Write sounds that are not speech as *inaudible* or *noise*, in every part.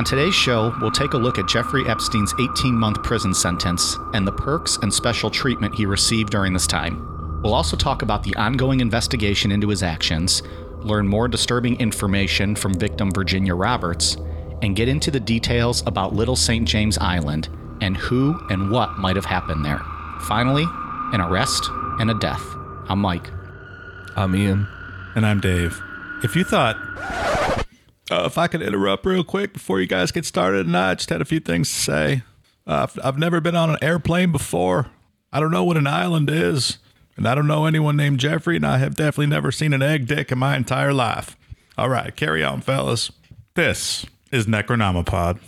On today's show, we'll take a look at Jeffrey Epstein's 18 month prison sentence and the perks and special treatment he received during this time. We'll also talk about the ongoing investigation into his actions, learn more disturbing information from victim Virginia Roberts, and get into the details about Little St. James Island and who and what might have happened there. Finally, an arrest and a death. I'm Mike. I'm Ian. And I'm Dave. If you thought, uh, if I could interrupt real quick before you guys get started, and I just had a few things to say. Uh, I've, never been on an airplane before. I don't know what an island is, and I don't know anyone named Jeffrey, and I have definitely never seen an egg dick in my entire life. All right, carry on, fellas. This is Necronomipod.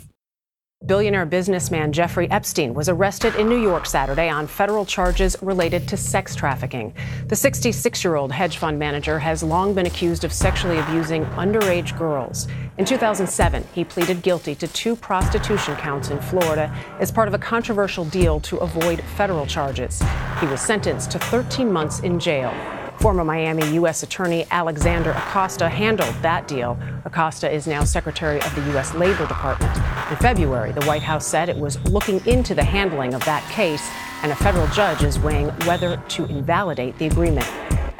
Billionaire businessman Jeffrey Epstein was arrested in New York Saturday on federal charges related to sex trafficking. The 66 year old hedge fund manager has long been accused of sexually abusing underage girls. In 2007, he pleaded guilty to two prostitution counts in Florida as part of a controversial deal to avoid federal charges. He was sentenced to 13 months in jail. Former Miami U.S. Attorney Alexander Acosta handled that deal. Acosta is now Secretary of the U.S. Labor Department. In February, the White House said it was looking into the handling of that case, and a federal judge is weighing whether to invalidate the agreement.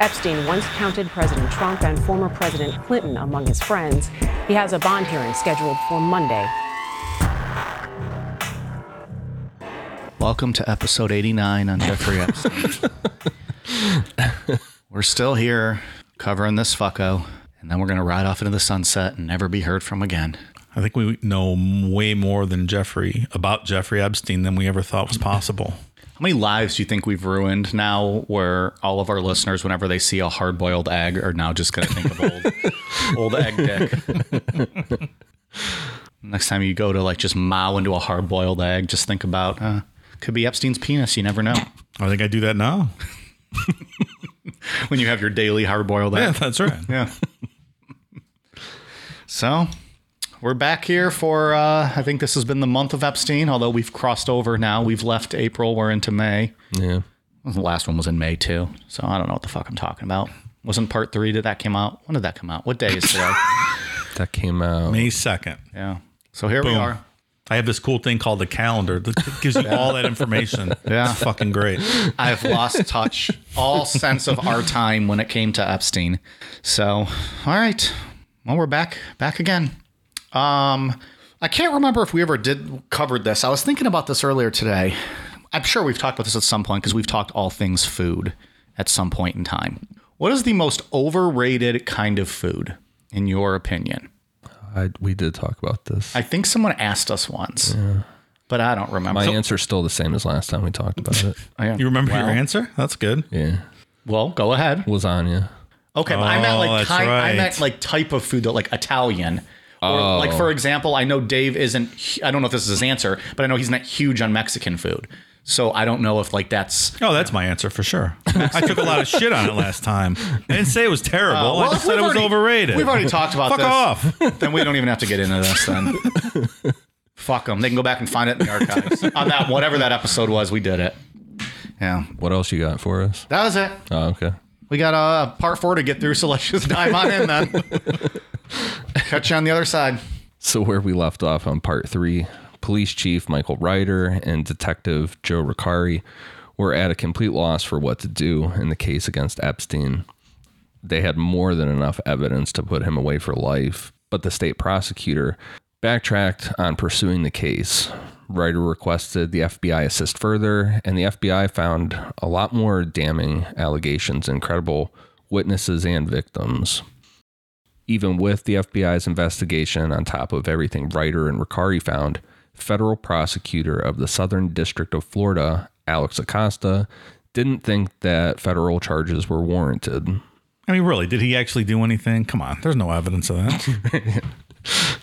Epstein once counted President Trump and former President Clinton among his friends. He has a bond hearing scheduled for Monday. Welcome to episode 89 on Jeffrey Epstein. *laughs* we're still here covering this fucko, and then we're going to ride off into the sunset and never be heard from again. I think we know way more than Jeffrey about Jeffrey Epstein than we ever thought was possible. How many lives do you think we've ruined now where all of our listeners, whenever they see a hard boiled egg, are now just going to think of old, *laughs* old egg dick? Next time you go to like just mow into a hard boiled egg, just think about, uh, could be Epstein's penis. You never know. I think I do that now. *laughs* *laughs* when you have your daily hard boiled egg. Yeah, that's right. Yeah. so we're back here for, uh, I think this has been the month of Epstein, although we've crossed over now. We've left April, we're into May. Yeah. The last one was in May too. So I don't know what the fuck I'm talking about. Wasn't part three? that that came out? When did that come out? What day is today? *laughs* That came out. May 2nd. yeah. So here we Boom. are. I have this cool thing called the calendar that gives you all that information. *laughs* Yeah. It's fucking great. I've lost touch, all sense of our time when it came to Epstein. So, all right. Well, we're back, back again. Um, I can't remember if we ever did covered this. I was thinking about this earlier today. I'm sure we've talked about this at some point because we've talked all things food at some point in time. What is the most overrated kind of food, in your opinion? I, we did talk about this. I think someone asked us once, but I don't remember. My answer's still the same as last time we talked about it. *laughs* Oh. You remember Well- your answer? That's good. Yeah. Well, go ahead. Lasagna. Okay, but I meant Oh, like that's kind, I meant like type of food, though, like Italian. Or oh. like for example, I know Dave isn't. I don't know if this is his answer, but I know he's not huge on Mexican food. So I don't know if like that's Oh, that's my answer for sure. I took a lot of shit on it last time. I didn't say it was terrible. Uh, well, I just if said it was already- overrated. We've already talked about Fuck this. off. *laughs* Then we don't even have to get into this. Then *laughs* fuck them. They can go back and find it in the archives *laughs* on that whatever that episode was. We did it. Yeah, What else you got for us? that was it. Oh, okay. We got uh, part four to get through, so let's just dive on in then. Catch you on the other side. So where we left off on part three, police chief Michael Reiter and detective Joe Recarey were at a complete loss for what to do in the case against Epstein. They had more than enough evidence to put him away for life, but the state prosecutor backtracked on pursuing the case. Reiter requested the FBI assist further, and the FBI found a lot more damning allegations and credible witnesses and victims even with the FBI's investigation on top of everything Reiter and Recarey found, federal prosecutor of the Southern District of Florida, Alex Acosta, didn't think that federal charges were warranted. I mean, really, did he actually do anything? Come on, there's no evidence of that. *laughs*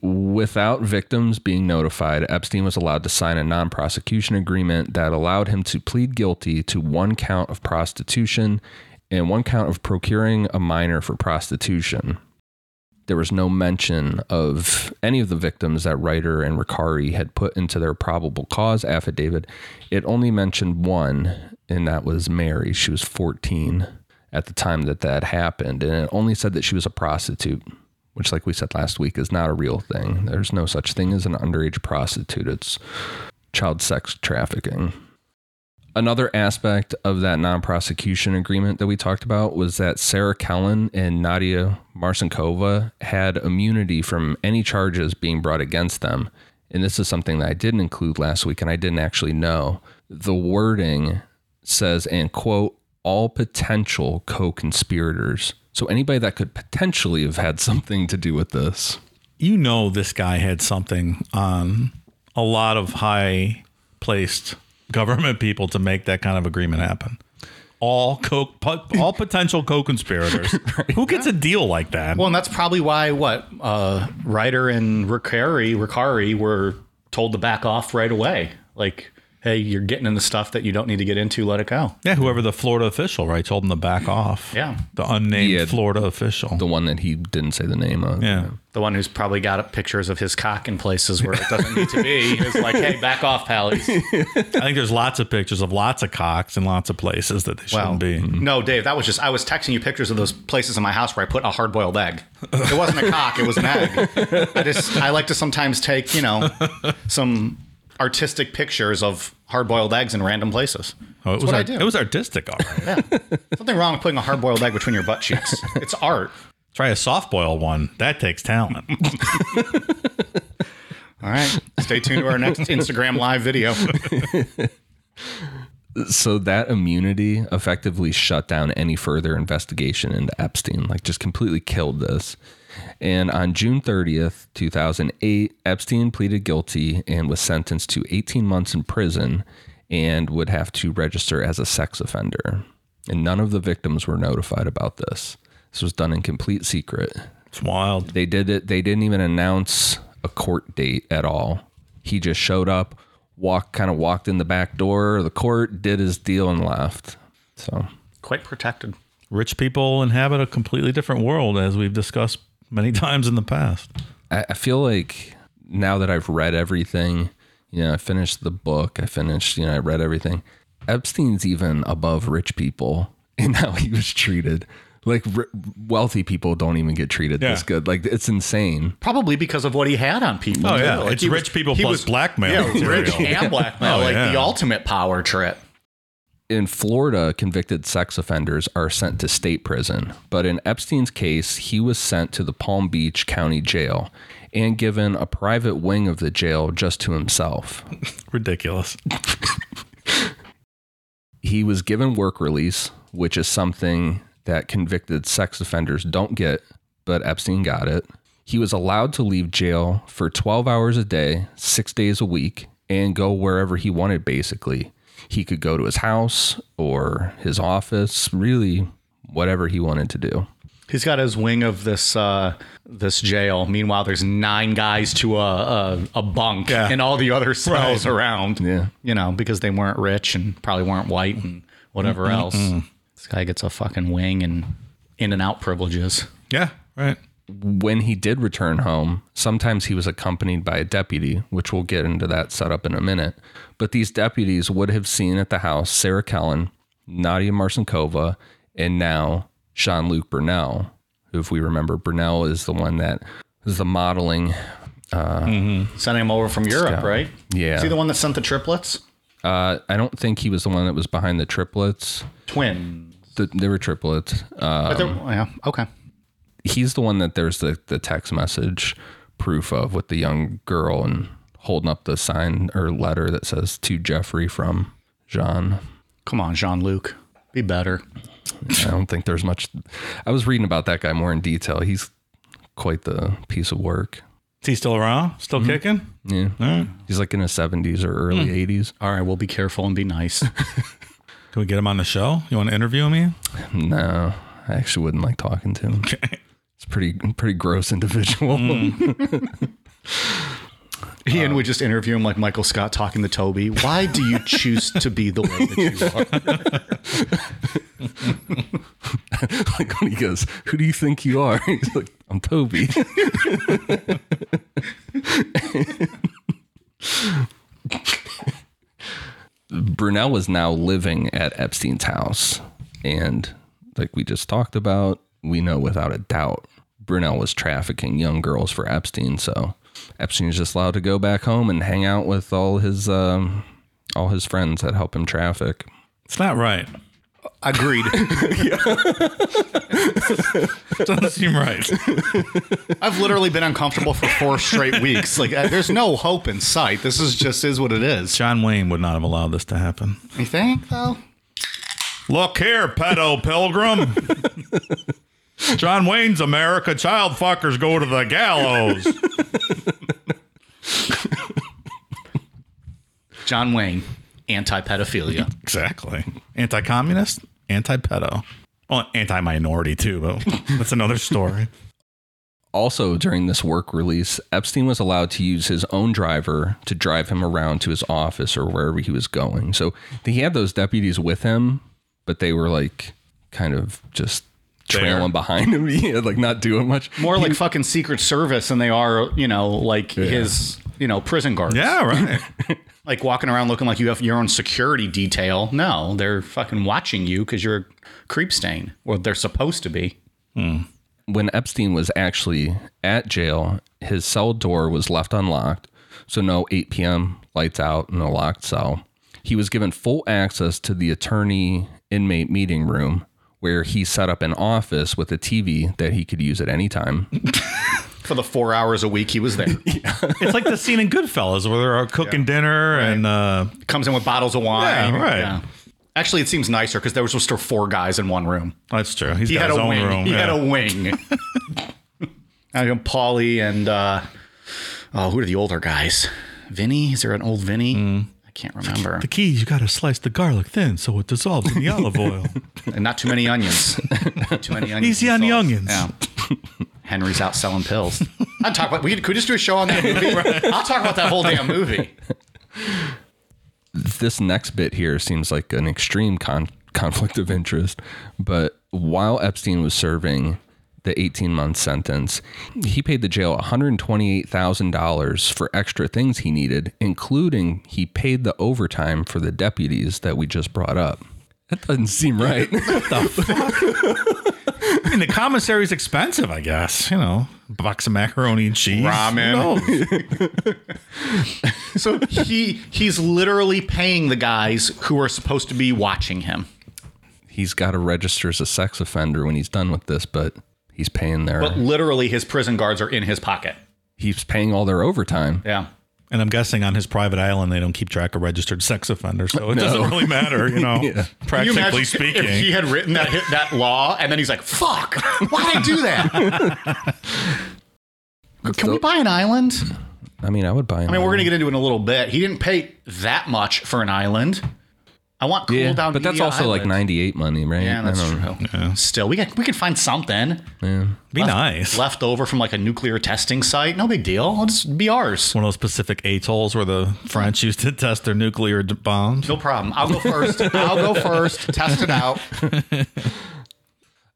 Without victims being notified, Epstein was allowed to sign a non prosecution agreement that allowed him to plead guilty to one count of prostitution and one count of procuring a minor for prostitution. There was no mention of any of the victims that Reiter and Recarey had put into their probable cause affidavit. It only mentioned one, and that was Mary. She was 14 at the time that that happened, and it only said that she was a prostitute, which, like we said last week, is not a real thing. There's no such thing as an underage prostitute, it's child sex trafficking. Another aspect of that non prosecution agreement that we talked about was that Sarah Kellen and Nadia Marcinkova had immunity from any charges being brought against them. And this is something that I didn't include last week and I didn't actually know. The wording says, and quote, all potential co conspirators. So anybody that could potentially have had something to do with this. you know, this guy had something on a lot of high placed government people to make that kind of agreement happen. All co- all potential co-conspirators. *laughs* Who gets a deal like that? Well, and that's probably why what uh, Reiter and Recarey, Recarey were told to back off right away. Like, hey, you're getting into stuff that you don't need to get into. Let it go. yeah, whoever the Florida official, right, told him to back off. Yeah. the unnamed Yeah. Florida official. The one that he didn't say the name of. yeah, The one who's probably got pictures of his cock in places where it doesn't need to be *laughs* is like, hey, back off, pallies. *laughs* I think there's lots of pictures of lots of cocks in lots of places that they shouldn't Well, be. Mm-hmm. no, Dave, that was just I was texting you pictures of those places in my house where I put a hard boiled egg. It wasn't a cock; it was an egg. I just I like to sometimes take you know some artistic pictures of hard boiled eggs in random places. Oh, it That's was what I art- do. it was artistic, all right. yeah. Something wrong with putting a hard boiled egg between your butt cheeks. *laughs* It's art. Try a soft-boiled one. That takes talent. *laughs* All right. Stay tuned to our next Instagram live video. *laughs* so that immunity effectively shut down any further investigation into Epstein, like just completely killed this. And on June 30th, 2008, Epstein pleaded guilty and was sentenced to 18 months in prison and would have to register as a sex offender. And none of the victims were notified about this. This was done in complete secret. It's wild. They did it. They didn't even announce a court date at all. He just showed up, walked, kind of walked in the back door of the court, did his deal, and left. So Quite protected. Rich people inhabit a completely different world, as we've discussed many *laughs* times in the past. I, I feel like now that I've read everything, you know, I finished the book, I finished, you know, I read everything. Epstein's even above rich people in *laughs* how he was treated. Like r- wealthy people don't even get treated this good. Like it's insane. Probably because of what he had on people. Oh, too. yeah. Like, It's he rich people he plus blackmail Yeah, rich and blackmail. Oh, like yeah. the ultimate power trip. in Florida, convicted sex offenders are sent to state prison. But in Epstein's case, he was sent to the Palm Beach County Jail and given a private wing of the jail just to himself. *laughs* Ridiculous. He was given work release, which is something that convicted sex offenders don't get, but Epstein got it. He was allowed to leave jail for 12 hours a day, six days a week, and go wherever he wanted, basically. He could go to his house or his office, really, whatever he wanted to do. He's got his wing of this uh, this jail. Meanwhile, there's nine guys to a a, a bunk, Yeah. and all the other cells around. Yeah. you know, because they weren't rich and probably weren't white and whatever else. This guy gets a fucking wing and in and out privileges. Yeah, right. when he did return home, sometimes he was accompanied by a deputy, which we'll get into that setup in a minute. But these deputies would have seen at the house Sarah Kellen, Nadia Marcinkova, and now Jean Luc Brunel, who, if we remember, Brunel is the one that is the modeling. Sending him over from Europe, Scout. right? Yeah. Is he the one that sent the triplets? Uh, I don't think he was the one that was behind the triplets. Twins. The, they were triplets. Uh, yeah. Okay. he's the one that there's the, the text message proof of with the young girl and holding up the sign or letter that says to Jeffrey from Jean. Come on, Jean Luc. Be better. I don't think there's much. I was reading about that guy more in detail. He's quite the piece of work. Is he still around? Still kicking? Yeah. He's like in his 70s or early 80s. All right, we'll be careful and be nice. *laughs* Can we get him on the show? You want to interview him? Ian? No, I actually wouldn't like talking to him. Okay. It's pretty pretty gross individual. Mm. *laughs* Ian would um, just interview him like Michael Scott talking to Toby. Why do you choose to be the way that you are? *laughs* like when he goes, "Who do you think you are?" *laughs* He's like, "I'm Toby." Brunel was now living at Epstein's house, and like we just talked about, we know without a doubt Brunel was trafficking young girls for Epstein. So Epstein is just allowed to go back home and hang out with all his um, all his friends that help him traffic. It's not right. Agreed. *laughs* *laughs* Doesn't seem right. I've literally been uncomfortable for four straight weeks. Like, uh, there's no hope in sight. This is just is what it is. John Wayne would not have allowed this to happen. You think, though? Look here, pedo pilgrim. *laughs* John Wayne's America. Child fuckers go to the gallows. John Wayne, anti-pedophilia. *laughs* exactly. Anti communist, anti pedo. Well, anti minority too, but that's another story. Also, during this work release, Epstein was allowed to use his own driver to drive him around to his office or wherever he was going. So he had those deputies with him, but they were like kind of just trailing There. behind him. *laughs* yeah, like not doing much. More like fucking Secret Service than they are, you know, like his, you know, prison guards. Yeah, right. *laughs* Like walking around looking like you have your own security detail. No, they're fucking watching you because you're a creep stain, or they're supposed to be. Hmm. When Epstein was actually at jail, his cell door was left unlocked. So no 8 p.m. lights out in a locked cell. He was given full access to the attorney inmate meeting room where he set up an office with a TV that he could use at any time. *laughs* For the four hours a week he was there. *laughs* it's like the scene in Goodfellas where they're cooking dinner and uh, Comes in with bottles of wine. Yeah, right. Actually, it seems nicer because there was just four guys in one room. that's true. He's He got had his a own wing. room. He yeah. had a wing. I know Paulie and uh, oh, who are the older guys? Vinny? Is there an old Vinny? Mm. I can't remember. the key is you got to slice the garlic thin so it dissolves in the olive *laughs* oil. And not too many onions. *laughs* Not too many onions. Easy on the onions. Yeah. Henry's out selling pills. *laughs* I'd talk about. We could, could we just do a show on that movie. *laughs* I'll talk about that whole damn movie. this next bit here seems like an extreme con- conflict of interest. But while Epstein was serving the 18 month sentence, he paid the jail $128,000 for extra things he needed, including he paid the overtime for the deputies that we just brought up. That doesn't seem right. *laughs* I mean, the commissary's expensive, I guess. You know, box of macaroni and cheese. Ramen. Who knows? So he he's literally paying the guys who are supposed to be watching him. he's got to register as a sex offender when he's done with this, but he's paying their But literally, his prison guards are in his pocket. he's paying all their overtime. Yeah. And I'm guessing on his private island, they don't keep track of registered sex offenders. So it doesn't really matter, you know, *laughs* Can you practically imagine speaking. If he had written that that law and then he's like, "Fuck, why did I do that?" *laughs* Can we buy an island? I mean, I would buy him. I mean, we're gonna get into it in a little bit. He didn't pay that much for an island. I want cool Yeah, down. but that's Media also like 98 money, right? Yeah, that's I don't- true. Still, we can we can find something Yeah. Be nice. left over from like a nuclear testing site. No big deal. It'll just be ours. One of those Pacific atolls where the French used to test their nuclear d- bombs. No problem. I'll go first. I'll go first. Test it out. *laughs*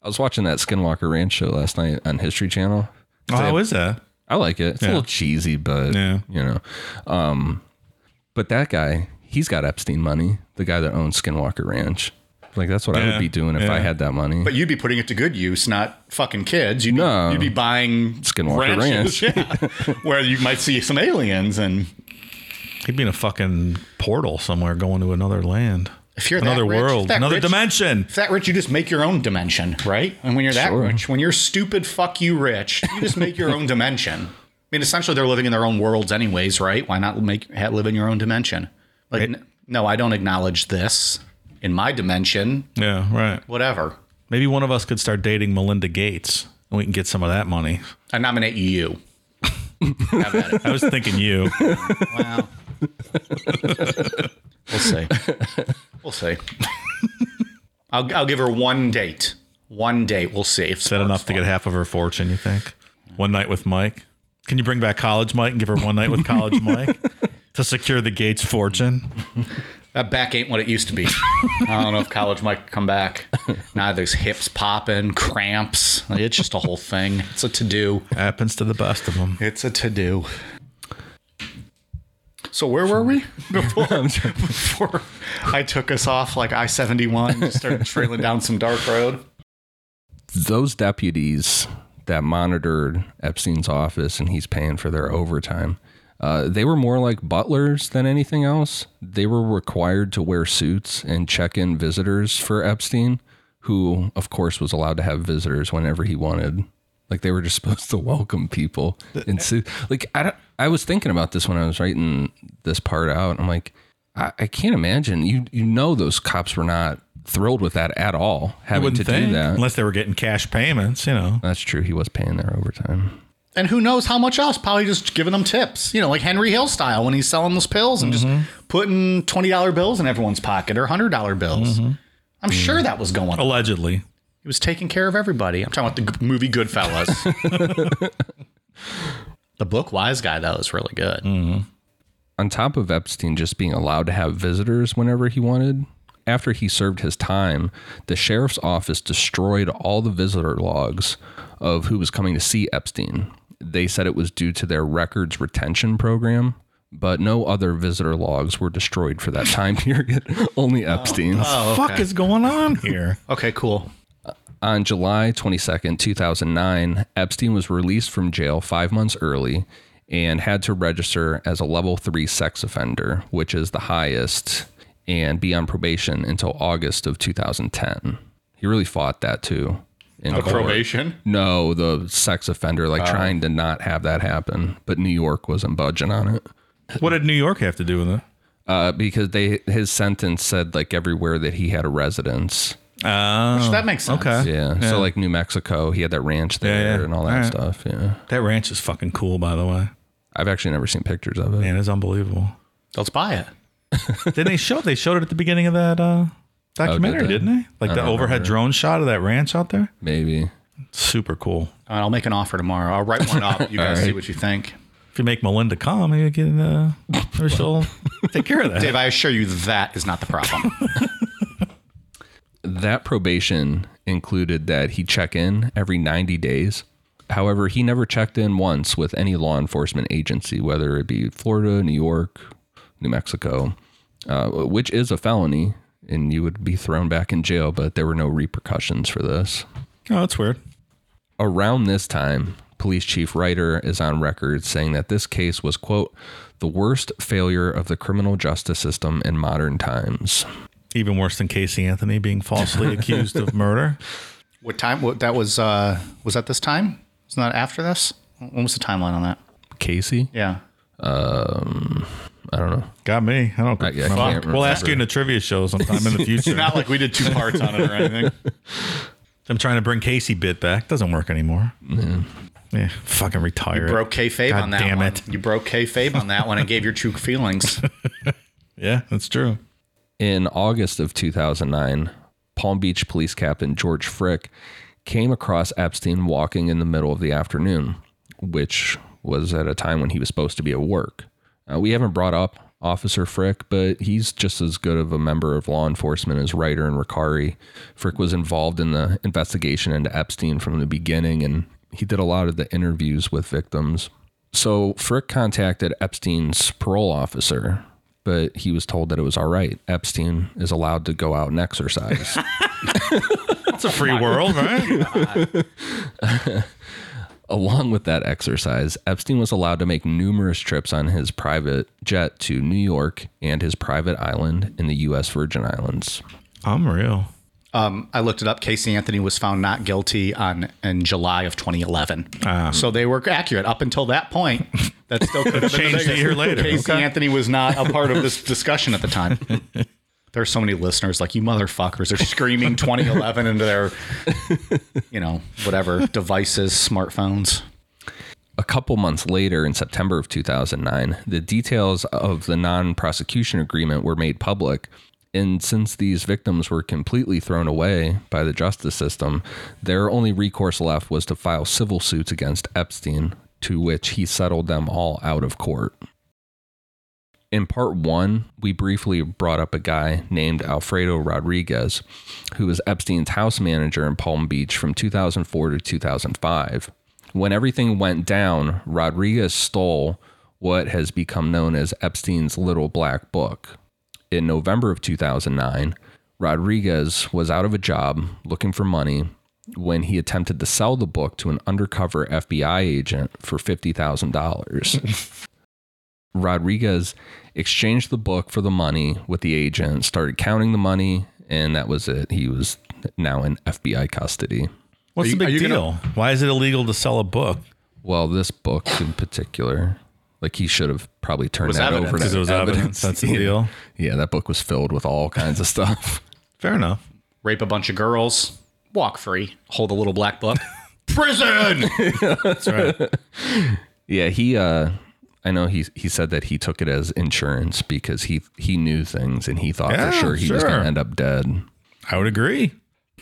I was watching that Skinwalker Ranch show last night on History Channel. Oh, how is that? I like it. It's a little cheesy, but Yeah. you know. Um, but that guy, he's got Epstein money. The guy that owns Skinwalker Ranch. Like that's what I would be doing if Yeah. I had that money. But you'd be putting it to good use, not fucking kids. You'd, No. be, you'd be buying Skinwalker ranches, *laughs* yeah, where you might see some aliens. And He'd be in a fucking portal somewhere going to another land. if you're that another rich- world, that another rich- dimension. If that rich, you just make your own dimension, right? And when you're that Sure. rich, when you're stupid, fuck you rich, you just make your own dimension. I mean, essentially, they're living in their own worlds, anyways, right? Why not make ha- live in your own dimension? Like, no, I don't acknowledge this in my dimension. Yeah, right. Whatever. Maybe one of us could start dating Melinda Gates and we can get some of that money. I nominate you. Have at it. *laughs* I was thinking you. Wow. we'll see. We'll see. I'll, I'll give her one date. One date. We'll see. If Is that enough to get half of her fortune, you think? One night with Mike? Can you bring back college Mike and give her one night with college Mike to secure the Gates fortune? *laughs* That back ain't what it used to be. I don't know if college might come back. Now there's hips popping, cramps. It's just a whole thing. It's a to do. Happens to the best of them. It's a to do. So where were we *laughs* before, *laughs* before I took us off like I seventy one, started trailing down some dark road? Those deputies that monitored Epstein's office and he's paying for their overtime, uh, they were more like butlers than anything else. They were required to wear suits and check in visitors for Epstein, who, of course, was allowed to have visitors whenever he wanted. Like they were just *laughs* supposed to welcome people in suits. Like I, don't- I was thinking about this when I was writing this part out. I'm like, I, I can't imagine. You you know those cops were not thrilled with that at all. Having to think, do that. unless they were getting cash payments, you know. That's true. He was paying their overtime. And who knows how much else? Probably just giving them tips, you know, like Henry Hill style when he's selling those pills and just mm-hmm. putting twenty dollar bills in everyone's pocket or hundred dollar bills. Mm-hmm. I'm mm-hmm. sure that was going on. Allegedly. He was taking care of everybody. I'm talking about the g- movie Goodfellas. *laughs* the book Wise Guy, though, is really good. On top of Epstein just being allowed to have visitors whenever he wanted, after he served his time, the sheriff's office destroyed all the visitor logs of who was coming to see Epstein. They said it was due to their records retention program, but no other visitor logs were destroyed for that time *laughs* period. Only Epstein's. Oh, oh Fuck is going on here? Okay, cool. Uh, on July 22nd, 2009, Epstein was released from jail five months early and had to register as a level three sex offender, which is the highest, and be on probation until August of 2010. He really fought that too. In court. Probation. No, the sex offender, like trying to not have that happen, but New York wasn't budging on it. What did New York have to do with it? Uh, because they his sentence said like everywhere that he had a residence. Oh, That makes sense. okay. Yeah. So like New Mexico, he had that ranch there Yeah, yeah. and all that Alright. stuff. Yeah. That ranch is fucking cool, by the way. I've actually never seen pictures of it. Man, it's unbelievable. Let's buy it. Didn't they show? They showed it at the beginning of that uh, documentary, they? didn't they? Like I the don't overhead remember. drone shot of that ranch out there. Maybe. Super cool. All right, I'll make an offer tomorrow. I'll write one up. You *laughs* guys see what you think. If you make Melinda calm, you get uh, maybe she'll *laughs* take care of that. Dave, I assure you that is not the problem. *laughs* That probation included that he check in every 90 days. However, he never checked in once with any law enforcement agency, whether it be Florida, New York, New Mexico, uh, which is a felony, and you would be thrown back in jail, but there were no repercussions for this. Oh, that's weird. around this time, police chief Reiter is on record saying that this case was, quote, the worst failure of the criminal justice system in modern times. Even worse than Casey Anthony being falsely *laughs* accused of murder. what time? What that was? Uh, was that this time? Was not after this? When was the timeline on that? Casey? Yeah. I don't know. Got me. I don't. I- I can't we'll ask you in the trivia show sometime in the *laughs* future. Not like we did two parts on it or anything. *laughs* I'm trying to bring Casey bit back. Doesn't work anymore. Yeah, fucking retire. it. broke kayfabe God on that damn one. it. You broke kayfabe on that one and gave your true feelings. *laughs* Yeah, that's true. In August of 2009, Palm Beach Police Captain George Frick came across Epstein walking in the middle of the afternoon, which was at a time when he was supposed to be at work. Uh, we haven't brought up Officer Frick, but he's just as good of a member of law enforcement as Reiter and Recarey. Frick was involved in the investigation into Epstein from the beginning, and he did a lot of the interviews with victims. So Frick contacted Epstein's parole officer, but he was told that it was all right. Epstein is allowed to go out and exercise. *laughs* It's a free world, right? *laughs* *laughs* Along with that exercise, Epstein was allowed to make numerous trips on his private jet to New York and his private island in the U.S. Virgin Islands. I'm real. Um, I looked it up. Casey Anthony was found not guilty on in July of 2011. so they were accurate up until that point. That still *laughs* could have Changed a year later. Casey Okay. Anthony was not a part of this discussion at the time. *laughs* There's so many listeners like you motherfuckers are screaming 2011 into their, you know, whatever devices, smartphones. A couple months later, in September of 2009, the details of the non prosecution agreement were made public. And since these victims were completely thrown away by the justice system, their only recourse left was to file civil suits against Epstein, to which he settled them all out of court. In part one, we briefly brought up a guy named Alfredo Rodriguez, who was Epstein's house manager in Palm Beach from 2004 to 2005. When everything went down, Rodriguez stole what has become known as Epstein's Little Black Book. In November of 2009, Rodriguez was out of a job looking for money when he attempted to sell the book to an undercover FBI agent for $50,000. *laughs* Rodriguez exchanged the book for the money with the agent, started counting the money, and that was it. He was now in FBI custody. What's Are the big deal? gonna- Why is it illegal to sell a book? Well, this book in particular, like he should have probably turned that evidence. over to Because it was evidence. That's the *laughs* Yeah. deal. Yeah, that book was filled with all kinds of stuff. *laughs* Fair enough. Rape a bunch of girls, walk free, hold a little black book. *laughs* Prison. That's right. Yeah, he uh I know he he said that he took it as insurance because he he knew things and he thought Yeah, for sure he was going to end up dead. I would agree.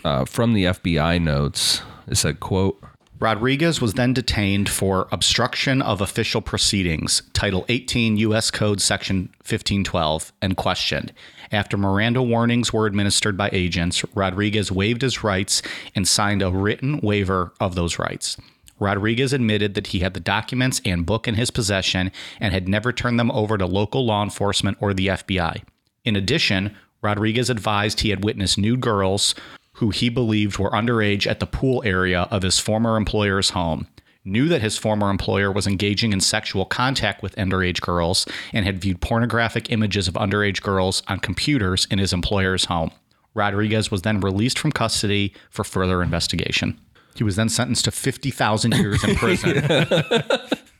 Uh, from the FBI notes, it said, "quote Rodriguez was then detained for obstruction of official proceedings, Title 18 U.S. Code Section 1512, and questioned. After Miranda warnings were administered by agents, Rodriguez waived his rights and signed a written waiver of those rights. Rodriguez admitted that he had the documents and book in his possession and had never turned them over to local law enforcement or the FBI. In addition, Rodriguez advised he had witnessed nude girls who he believed were underage at the pool area of his former employer's home, knew that his former employer was engaging in sexual contact with underage girls, and had viewed pornographic images of underage girls on computers in his employer's home. Rodriguez was then released from custody for further investigation. He was then sentenced to 50,000 years in prison.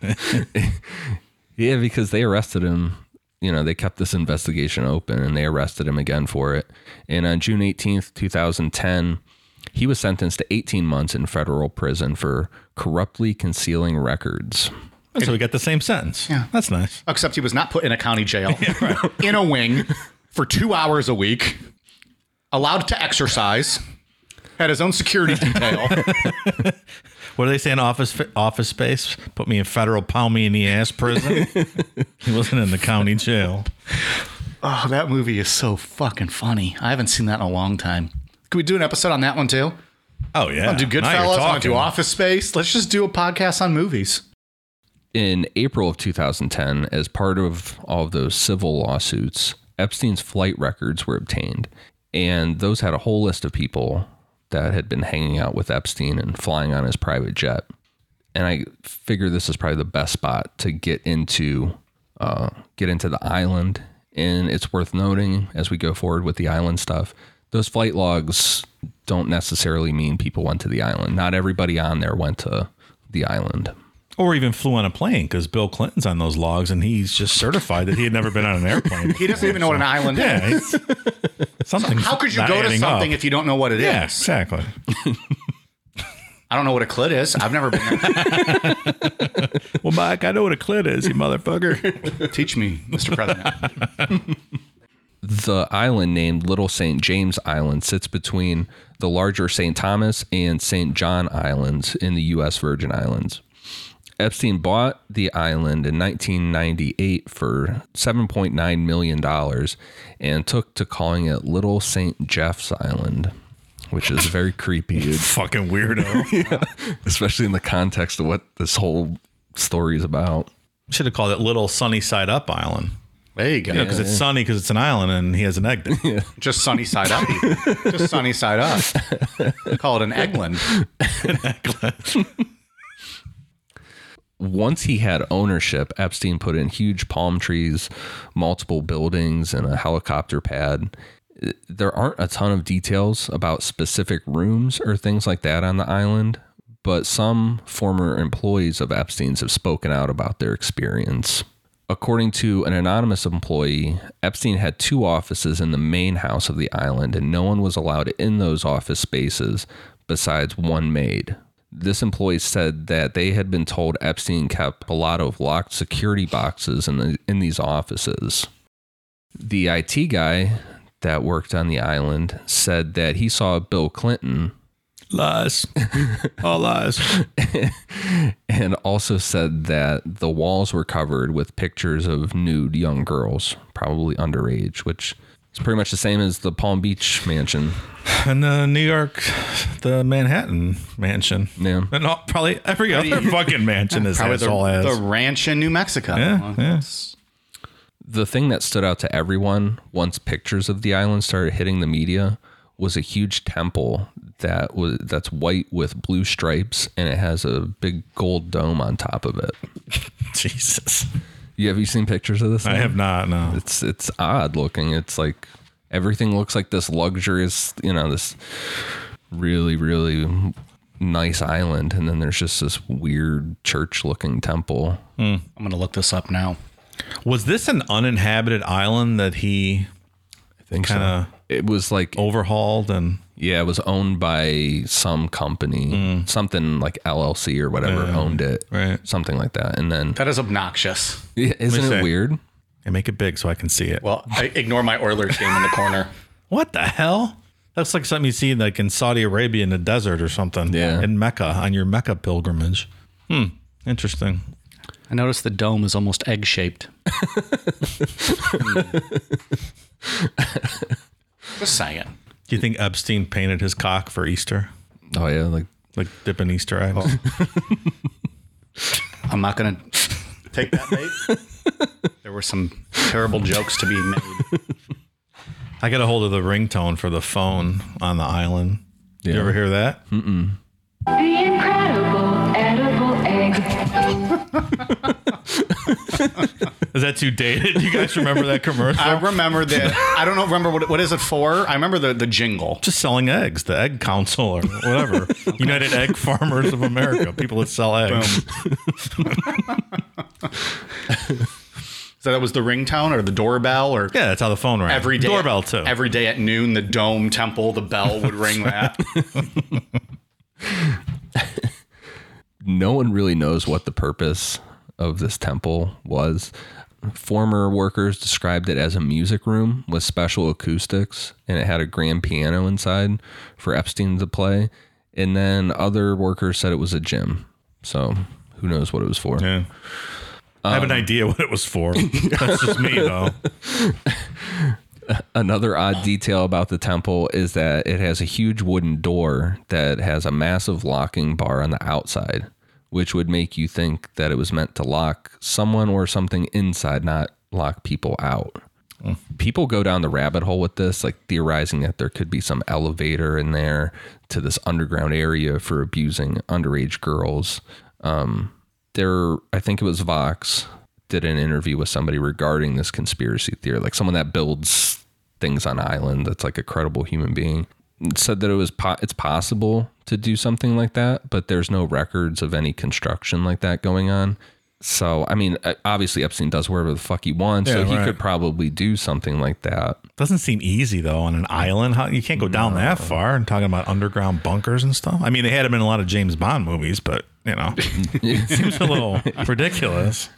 *laughs* Yeah, because they arrested him. You know, they kept this investigation open and they arrested him again for it. And on June 18th, 2010, he was sentenced to 18 months in federal prison for corruptly concealing records. And so we got the same sentence. Yeah. That's nice. Except he was not put in a county jail, *laughs* in a wing for two hours a week, allowed to exercise, had his own security detail. *laughs* What do they say in office office space? Put me in federal pound me in the ass prison. *laughs* he wasn't in the county jail. oh, that movie is so fucking funny. I haven't seen that in a long time. Can we do an episode on that one too? Oh yeah. I'll do Goodfellas. I'll do. Office Space. Let's just do a podcast on movies. In April of 2010, as part of all of those civil lawsuits, Epstein's flight records were obtained. And those had a whole list of people that had been hanging out with Epstein and flying on his private jet. And I figure this is probably the best spot to get into uh, get into the island. And it's worth noting as we go forward with the island stuff, those flight logs don't necessarily mean people went to the island. Not everybody on there went to the island. Or even flew on a plane because Bill Clinton's on those logs and he's just certified that he had never been on an airplane. *laughs* He doesn't even know what an island yeah, is. it's something. How could you go to something up. if you don't know what it is? Yeah, exactly. I don't know what a clit is. I've never been there. *laughs* Well, Mike, I know what a clit is, you motherfucker. Teach me, Mr. President. The island named Little St. James Island sits between the larger St. Thomas and St. John Islands in the U.S. Virgin Islands. Epstein bought the island in 1998 for $7.9 million and took to calling it Little St. Jeff's Island, which is very creepy, dude, *laughs* Fucking weirdo. *laughs* especially in the context of what this whole story is about. Should have called it Little Sunny Side Up Island. There you go. Because it's sunny because it's an island and he has an egg. there. *laughs* Just sunny side up. Just sunny side up. Call it an eggland. Once he had ownership, Epstein put in huge palm trees, multiple buildings, and a helicopter pad. There aren't a ton of details about specific rooms or things like that on the island, but some former employees of Epstein's have spoken out about their experience. According to an anonymous employee, Epstein had two offices in the main house of the island, and no one was allowed in those office spaces besides one maid. This employee said that they had been told Epstein kept a lot of locked security boxes in, the, in these offices. The IT guy that worked on the island said that he saw Bill Clinton Lies. *laughs* All lies. and also said that the walls were covered with pictures of nude young girls, probably underage, which is pretty much the same as the Palm Beach mansion. And the New York, the Manhattan mansion. Yeah. And all, probably every other *laughs* fucking mansion is Probably asshole the, has. the ranch in New Mexico. Yeah, yeah. The thing that stood out to everyone once pictures of the island started hitting the media was a huge temple that was that's white with blue stripes and it has a big gold dome on top of it. *laughs* Jesus. You have you seen pictures of this? I thing? have not, no. It's it's odd looking. It's like everything looks like this luxurious, you know, this really really nice island and then there's just this weird church looking temple. Hmm. I'm going to look this up now. Was this an uninhabited island that he I think kind of so. It was like overhauled and yeah, it was owned by some company, something like LLC or whatever owned it. right. Something like that. And then That is obnoxious. Isn't it see. weird? and make it big so I can see it? Well, I ignore my Oilers game in the corner. *laughs* What the hell? That's like something you see like in Saudi Arabia in the desert or something. Yeah. In Mecca on your Mecca pilgrimage. Hmm. Interesting. I noticed the dome is almost egg shaped. *laughs* Just saying. Do you think Epstein painted his cock for Easter? Oh yeah, like Like dipping Easter eggs? Oh. *laughs* I'm not going to take that bait. there were some terrible jokes to be made. I got a hold of the ringtone for the phone on the island. Did you ever hear that? The incredible edible egg. *laughs* *laughs* Is that too dated? You guys remember that commercial? I remember that. I don't know. Remember what, what is it for? I remember the, the jingle. just selling eggs, the Egg Council or whatever. *laughs* United Egg Farmers of America, people that sell eggs. *laughs* So that was the ringtone or the doorbell or Yeah, that's how the phone rang. every day Doorbell too. Every day at noon, the dome temple, the bell would ring that. no one really knows what the purpose of this temple was. Former workers described it as a music room with special acoustics, and it had a grand piano inside for Epstein to play. And then other workers said it was a gym. So who knows what it was for? yeah. I have an um, idea what it was for. *laughs* That's just me though. *laughs* Another odd detail about the temple is that it has a huge wooden door that has a massive locking bar on the outside, which would make you think that it was meant to lock someone or something inside, not lock people out. People go down the rabbit hole with this, like theorizing that there could be some elevator in there to this underground area for abusing underage girls. Um, there, I think it was Vox did an interview with somebody regarding this conspiracy theory, like someone that builds things on island that's like a credible human being. Said that it was po- it's possible to do something like that, but there's no records of any construction like that going on. So, I mean, uh, obviously Epstein does wherever the fuck he wants, so Yeah, he right. could probably do something like that. Doesn't seem easy though on an island. How you can't go down that far and talking about underground bunkers and stuff. I mean, they had them in a lot of James Bond movies, but you know, *laughs* it seems a little ridiculous.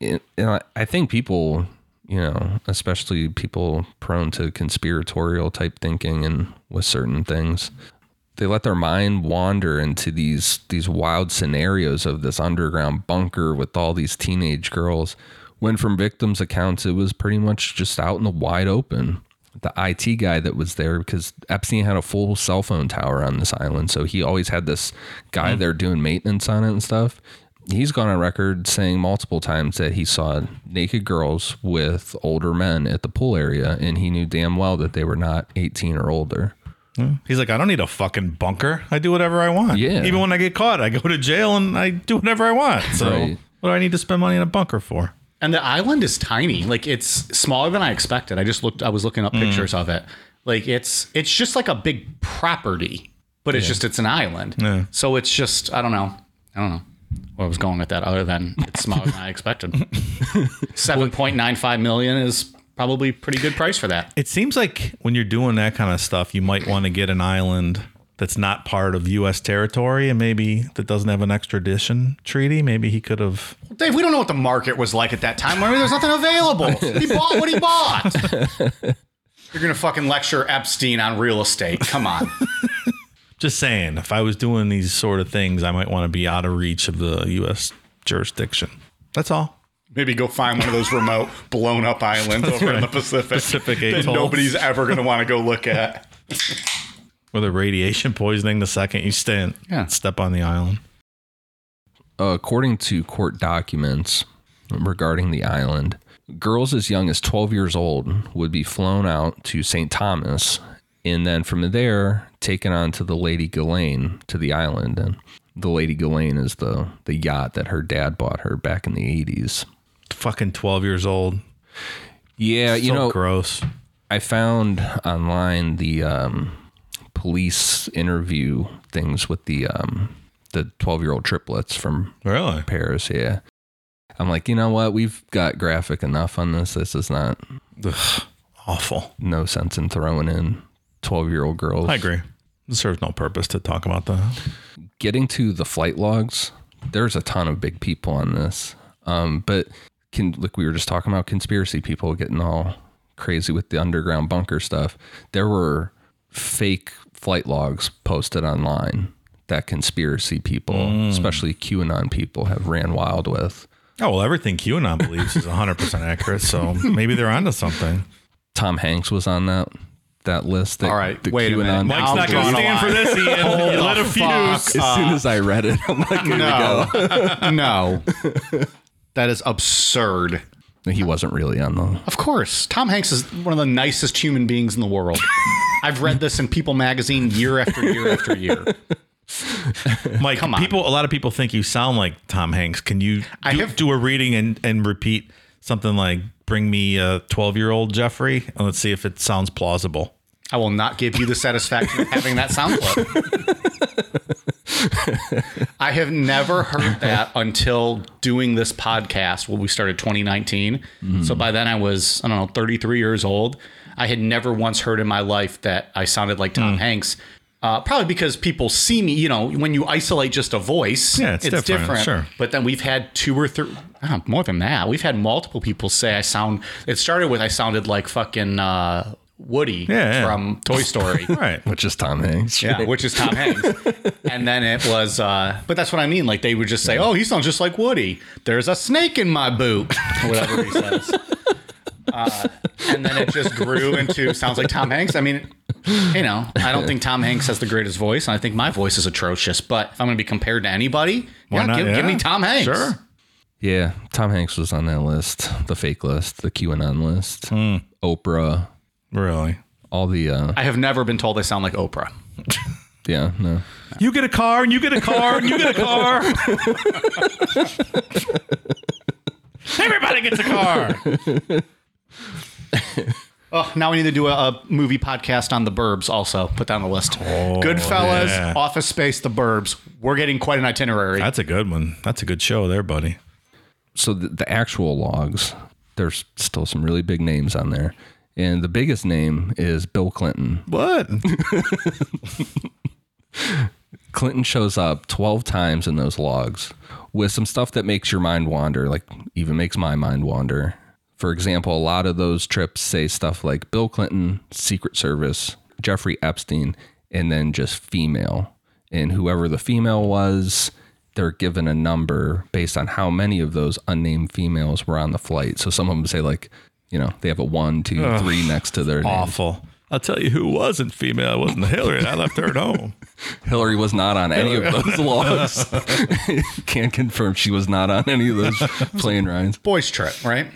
you know, I think people you know, especially people prone to conspiratorial type thinking and with certain things. They let their mind wander into these these wild scenarios of this underground bunker with all these teenage girls. When from victims' accounts, it was pretty much just out in the wide open. The IT guy that was there, because Epstein had a full cell phone tower on this island, so he always had this guy hmm. there doing maintenance on it and stuff he's gone on record saying multiple times that he saw naked girls with older men at the pool area and he knew damn well that they were not 18 or older. He's like, I don't need a fucking bunker. I do whatever I want. Yeah. Even when I get caught, I go to jail and I do whatever I want. So Right. what do I need to spend money in a bunker for? And the island is tiny. Like it's smaller than I expected. I just looked I was looking up mm. pictures of it. Like it's it's just like a big property, but it's just it's an island. Yeah. So it's just I don't know. I don't know where I was going with that other than it's smaller than I expected. *laughs* 7.95 million is probably pretty good price for that. It seems like when you're doing that kind of stuff, you might want to get an island that's not part of U.S. territory and maybe that doesn't have an extradition treaty. Maybe he could have. Dave, we don't know what the market was like at that time. I mean, there's nothing available. He bought what he bought. *laughs* You're gonna fucking lecture Epstein on real estate. Come on. *laughs* Just saying, if I was doing these sort of things, I might want to be out of reach of the U.S. jurisdiction. That's all. Maybe go find one of those remote, *laughs* blown up islands over in the Pacific, Pacific that atolls. nobody's ever going to want to go look at. With a radiation poisoning the second you stand, Yeah. step on the island. Uh, according to court documents regarding the island, girls as young as 12 years old would be flown out to St. Thomas and then from there taken on to the Lady Ghislaine to the island. And the Lady Ghislaine is the, the yacht that her dad bought her back in the 80s. Fucking 12 years old. Yeah, you know, gross. I found online the um, police interview things with the um, the 12 year old triplets from Really? Paris. Yeah. I'm like, you know what? We've got graphic enough on this. This is not Ugh, awful. no sense in throwing in 12 year old girls. I agree. It serves no purpose to talk about that. Getting to the flight logs, there's a ton of big people on this. Um, but can like we were just talking about conspiracy people getting all crazy with the underground bunker stuff. There were fake flight logs posted online that conspiracy people, especially QAnon people, have ran wild with. Oh, well, everything QAnon believes is 100% accurate. So *laughs* maybe they're onto something. Tom Hanks was on that that list. That, All right, the wait a minute. QAnon Mike's I'm not going to stand for this, Ian. You lit a fuck fuse. As soon as I read it, I'm like, here we No. *laughs* no. That is absurd. He wasn't really on the. Of course. Tom Hanks is one of the nicest human beings in the world. *laughs* I've read this in People magazine year after year after year. *laughs* Mike, Come on. people. A lot of people think you sound like Tom Hanks. Can you I do, have- do a reading and, and repeat something like, bring me a 12 year old Jeffrey? And let's see if it sounds plausible. I will not give you the satisfaction of having that sound clip. I have never heard that until doing this podcast when we started 2019. So by then I was, I don't know, 33 years old. I had never once heard in my life that I sounded like Tom Hanks. Uh, probably because people see me, you know, when you isolate just a voice, Yeah, it's different, sure. But then we've had two or three, uh, more than that. We've had multiple people say I sound. It started with I sounded like fucking uh, Woody Yeah, yeah. from Toy Story. *laughs* Right. Which is Tom Hanks. Yeah, which is Tom Hanks. *laughs* and then it was, uh, but that's what I mean. Like they would just say, "Oh, he sounds just like Woody." There's a snake in my boot, *laughs* whatever he says. Uh, and then it just grew into sounds like Tom Hanks. I mean, you know, I don't think Tom Hanks has the greatest voice, and I think my voice is atrocious. But if I'm going to be compared to anybody, Why yeah, not? give, give me Tom Hanks. Sure. Yeah, Tom Hanks was on that list, the fake list, the QAnon list, Oprah, Really? all the. uh I have never been told I sound like Oprah. *laughs* Yeah, no. You get a car, and you get a car, and you get a car. *laughs* Everybody gets a car. *laughs* Oh, now we need to do a, a movie podcast on the Burbs. Also, put that on the list. Goodfellas, Oh, yeah. Office Space, the Burbs. We're getting quite an itinerary. That's a good one. That's a good show there, buddy. So the, the actual logs, there's still some really big names on there, and the biggest name is Bill Clinton. What? *laughs* Clinton shows up 12 times in those logs with some stuff that makes your mind wander, like even makes my mind wander. For example, a lot of those trips say stuff like Bill Clinton, Secret Service, Jeffrey Epstein, and then just female. And whoever the female was, they're given a number based on how many of those unnamed females were on the flight. So some of them say like, you know, they have a one, two, three next to their name. Awful. I'll tell you who wasn't female. It wasn't Hillary. I left her at home. *laughs* Hillary was not on any of those logs. *laughs* *laughs* Can't confirm she was not on any of those plane rides. Boys trip, right?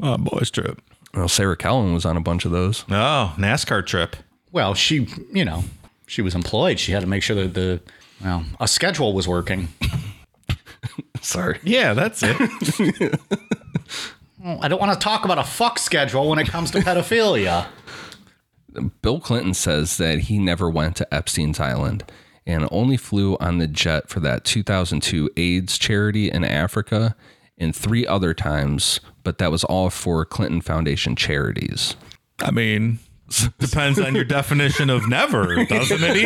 Oh, boys trip. Well, Sarah Kellen was on a bunch of those. Oh, NASCAR trip. Well, she, you know, she was employed. She had to make sure that the, well, a schedule was working. Sorry. Yeah, that's it. Well, I don't want to talk about a fuck schedule when it comes to pedophilia. *laughs* Bill Clinton says that he never went to Epstein's Island and only flew on the jet for that 2002 AIDS charity in Africa and three other times, but that was all for Clinton Foundation charities. I mean, *laughs* depends on your definition of never, doesn't it,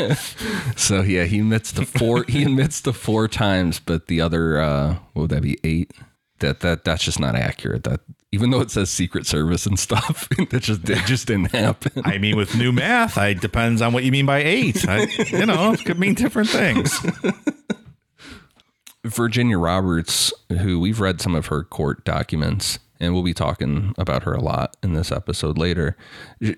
Ian? *laughs* So yeah, he admits to four. he admits to four times, but the other, uh, what would that be? Eight. That that that's just not accurate. That even though it says Secret Service and stuff, *laughs* that just it just didn't happen. I mean, with new math, I depends on what you mean by eight. I, you know, it could mean different things. *laughs* Virginia Roberts, who we've read some of her court documents, and we'll be talking about her a lot in this episode later.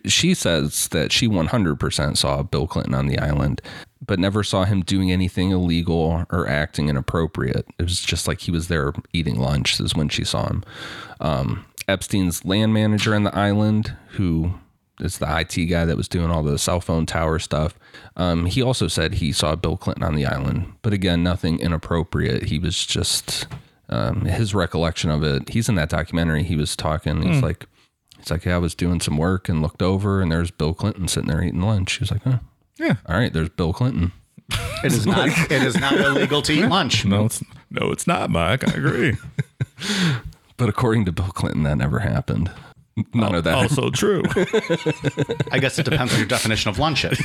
She says that she 100% saw Bill Clinton on the island, but never saw him doing anything illegal or acting inappropriate. It was just like he was there eating lunch, is when she saw him. Um, Epstein's land manager on the island, who is the IT guy that was doing all the cell phone tower stuff. Um, he also said he saw Bill Clinton on the island, but again, nothing inappropriate. He was just um, his recollection of it. He's in that documentary. He was talking. He's like, he's like, yeah, I was doing some work and looked over, and there's Bill Clinton sitting there eating lunch. He was like, huh, Yeah. all right, there's Bill Clinton. It is not. *laughs* it is not illegal to eat lunch. No, it's no, it's not, Mike. I agree. *laughs* But according to Bill Clinton, that never happened. None of that. Also *laughs* true. I guess it depends on your definition of lunch is.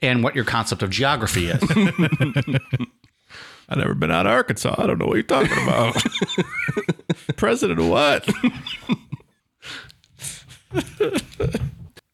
and what your concept of geography is. I've never been out of Arkansas. I don't know what you're talking about. President of what?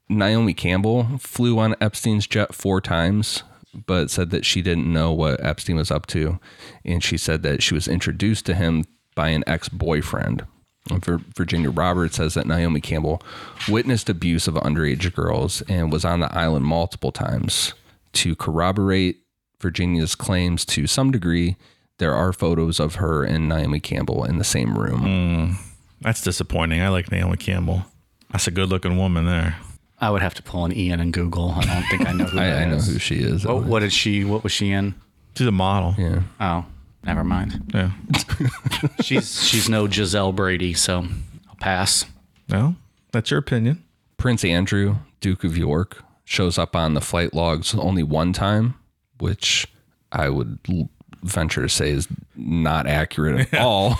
Naomi Campbell flew on Epstein's jet four times, but said that she didn't know what Epstein was up to. And she said that she was introduced to him by an ex boyfriend. Virginia Roberts says that Naomi Campbell witnessed abuse of underage girls and was on the island multiple times. To corroborate Virginia's claims to some degree, there are photos of her and Naomi Campbell in the same room. Mm, that's disappointing. I like Naomi Campbell. That's a good looking woman there. I would have to pull an Ian and Google. I don't think I know who *laughs* I, that I know is. who she is. What, what did she? What was she in? She's a model. Yeah. Oh, never mind. Yeah. *laughs* She's she's no Gisele Brady, so I'll pass. No, that's your opinion. Prince Andrew, Duke of York, shows up on the flight logs only one time, which I would l- venture to say is not accurate at *laughs* all.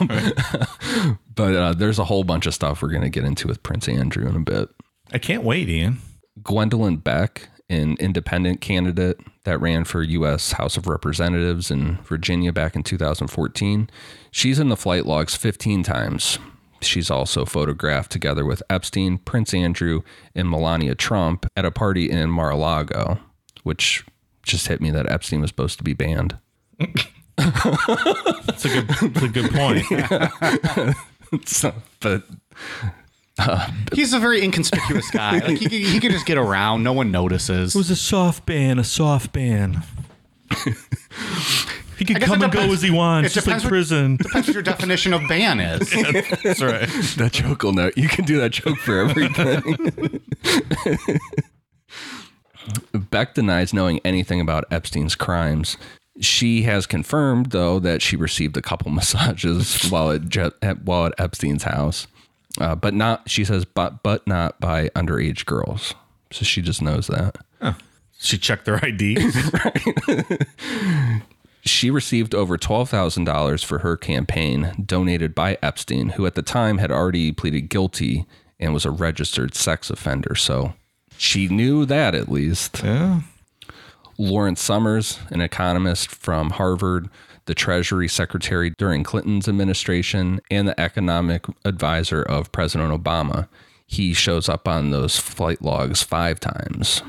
but uh, there's a whole bunch of stuff we're going to get into with Prince Andrew in a bit. I can't wait, Ian. Gwendolyn Beck, an independent candidate that ran for U.S. House of Representatives in Virginia back in 2014, she's in the flight logs 15 times. She's also photographed together with Epstein, Prince Andrew, and Melania Trump at a party in Mar a Lago, which just hit me that Epstein was supposed to be banned. That's a good, that's a good point. *laughs* So, but *laughs* He's a very inconspicuous guy. Like he, could- he could just get around. No one notices. It was a soft ban, a soft ban. he could guess come it and go depends- as he wants, it just like depends what- prison. Depends what your definition of ban is. *laughs* That's right. that joke will know. You can do that joke for everything. *laughs* Beck denies knowing anything about Epstein's crimes. She has confirmed, though, that she received a couple massages while at, Je- at while at Epstein's house, uh, but not. She says, but but not by underage girls. So she just knows that. She checked their id *laughs* She received over $12,000 for her campaign, donated by Epstein, who at the time had already pleaded guilty and was a registered sex offender. So she knew that at least. yeah. Lawrence Summers, an economist from Harvard, the Treasury Secretary during Clinton's administration, and the economic advisor of President Obama. He shows up on those flight logs five times.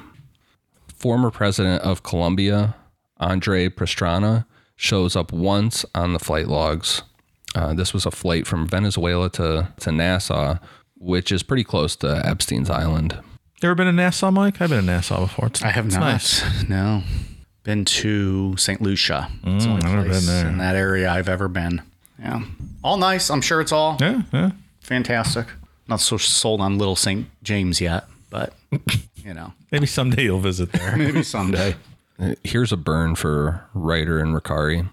Former president of Colombia, Andre Pastrana, shows up once on the flight logs. Uh, this was a flight from Venezuela to, to Nassau, which is pretty close to Epstein's Island. You ever been in Nassau, Mike? I've been in Nassau before. It's, I have it's not. Nice. *laughs* No. Been to St. Lucia. It's the only Mm, been place there. in that area I've ever been. Yeah. All nice. I'm sure it's all Yeah, yeah. fantastic. Not so sold on Little St. James yet, but *laughs* you know, Maybe someday you'll visit there. *laughs* maybe someday. *laughs* Here's a burn for Reiter and Recarey.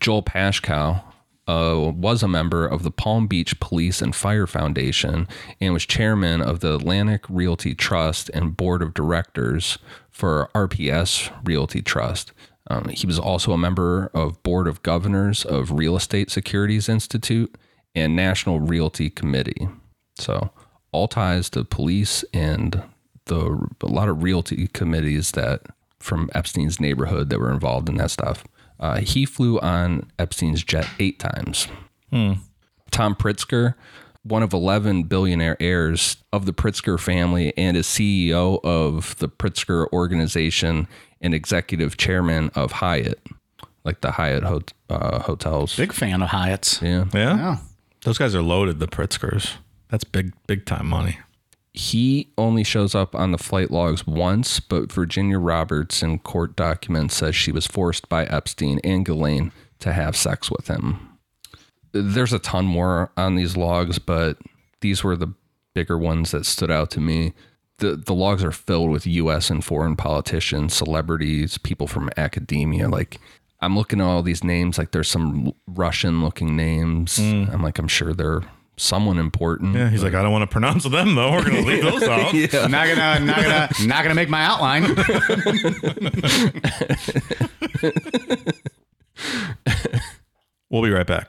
Joel Pashcow uh, was a member of the Palm Beach Police and Fire Foundation and was chairman of the Atlantic Realty Trust and board of directors for RPS Realty Trust. Um, he was also a member of board of governors of Real Estate Securities Institute and National Realty Committee. So all ties to police and the a lot of realty committees that from Epstein's neighborhood that were involved in that stuff. Uh, he flew on Epstein's jet eight times. Tom Pritzker, one of 11 billionaire heirs of the Pritzker family and is CEO of the Pritzker organization and executive chairman of Hyatt, like the Hyatt hot, uh, hotels. Big fan of Hyatt's. Yeah. Yeah? Yeah. Those guys are loaded, the Pritzkers. That's big, big time money. He only shows up on the flight logs once, but Virginia Roberts in court documents says she was forced by Epstein and Ghislaine to have sex with him. There's a ton more on these logs, but these were the bigger ones that stood out to me. The, the logs are filled with US and foreign politicians, celebrities, people from academia. Like, I'm looking at all these names, like, there's some Russian looking names. Mm. I'm like, I'm sure they're someone important. Yeah, he's like, I don't want to pronounce them though. We're gonna leave those *laughs* out. Not gonna, not gonna, not gonna make my outline. *laughs* We'll be right back.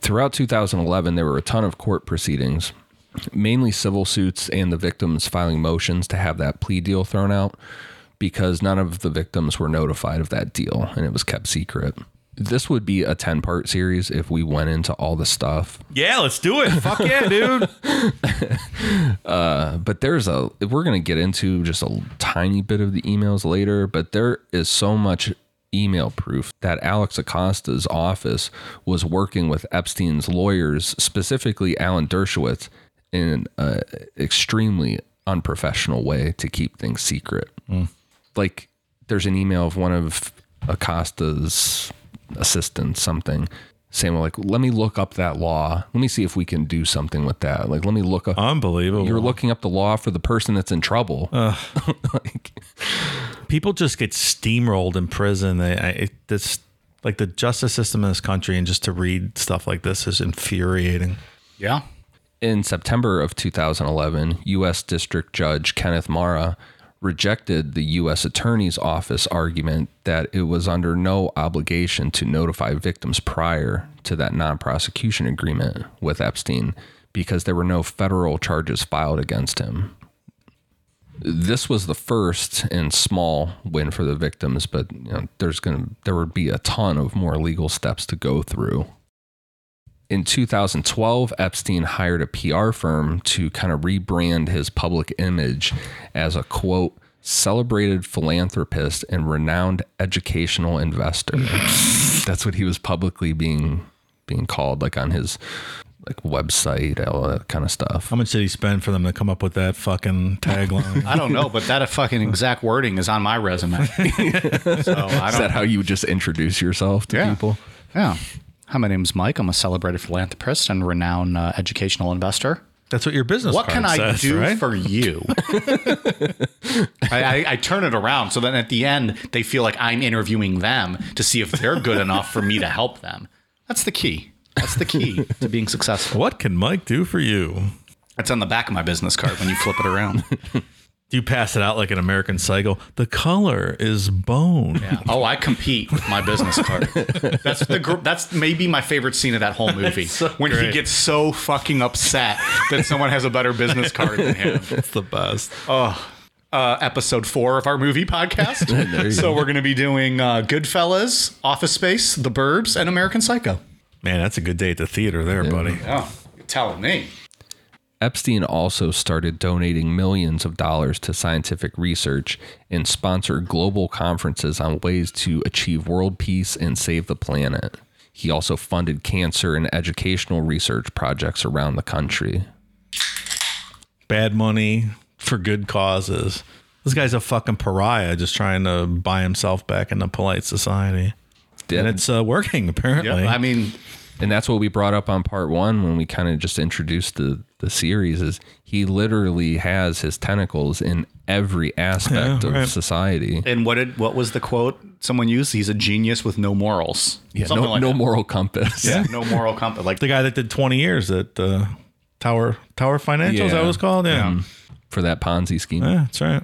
Throughout 2011, there were a ton of court proceedings, mainly civil suits and the victims filing motions to have that plea deal thrown out because none of the victims were notified of that deal and it was kept secret. This would be a 10 part series if we went into all the stuff. Yeah, let's do it. Fuck yeah, dude. *laughs* uh, But there's a, we're going to get into just a tiny bit of the emails later, but there is so much email proof that Alex Acosta's office was working with Epstein's lawyers, specifically Alan Dershowitz, in an uh, extremely unprofessional way to keep things secret. Mm. Like, there's an email of one of Acosta's assistants, something. Saying, well, like, let me look up that law. Let me see if we can do something with that. Like, let me look up. Unbelievable. You're looking up the law for the person that's in trouble. *laughs* like, People just get steamrolled in prison. They, I, it, this, like the justice system in this country, and just to read stuff like this is infuriating. Yeah. in September of 2011, U.S. District Judge Kenneth Marra rejected the U.S. Attorney's Office argument that it was under no obligation to notify victims prior to that non prosecution agreement with Epstein because there were no federal charges filed against him. This was the first and small win for the victims, but you know, there's gonna there would be a ton of more legal steps to go through in 2012, Epstein hired a PR firm to kind of rebrand his public image as a quote, celebrated philanthropist and renowned educational investor. *laughs* That's what he was publicly being being called, like on his like website, all that kind of stuff. How much did he spend for them to come up with that fucking tagline? *laughs* I don't know, but that fucking exact wording is on my resume. *laughs* so I Is that don't. how you just introduce yourself to Yeah. people? Yeah. Hi, my name's Mike. I'm a celebrated philanthropist and renowned uh, educational investor. That's what your business. Is. What can card I says, do right? for you? *laughs* I, I, I turn it around so then at the end they feel like I'm interviewing them to see if they're good enough for me to help them. That's the key. That's the key to being successful. What can Mike do for you? It's on the back of my business card when you flip it around. *laughs* Do you pass it out like an American Psycho? The color is bone. Yeah. Oh, I compete with my business card. That's the gr- that's maybe my favorite scene of that whole *laughs* movie when he gets so fucking upset that someone has a better business card than him. *laughs* It's the best. uh, episode four of our movie podcast. so we're going to be doing uh, Goodfellas, Office Space, The Burbs, and American Psycho. Man, that's a good day at the theater there, buddy. Oh, you're telling me. Epstein also started donating millions of dollars to scientific research and sponsored global conferences on ways to achieve world peace and save the planet. He also funded cancer and educational research projects around the country. Bad money for good causes. This guy's a fucking pariah just trying to buy himself back into polite society. And it's uh, working, apparently. I mean, and that's what we brought up on part one when we kind of just introduced the the series is he literally has his tentacles in every aspect Yeah, of right. society and what did what was the quote someone used? He's a genius with no morals. yeah Something no, like no that. moral compass Yeah. *laughs* no moral compass. Like the guy that did 20 years at uh, Tower Tower Financial, is that was what it's called? Yeah. for that ponzi scheme Yeah, that's right.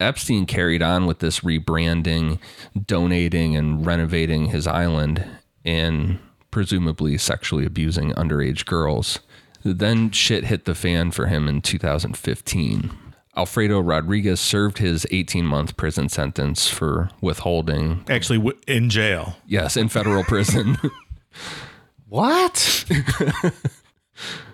Epstein carried on with this rebranding donating and renovating his island and presumably sexually abusing underage girls then shit hit the fan for him in 2015 Alfredo Rodriguez served his 18 month prison sentence for withholding Actually, in jail. Yes, in federal prison. *laughs* what? *laughs*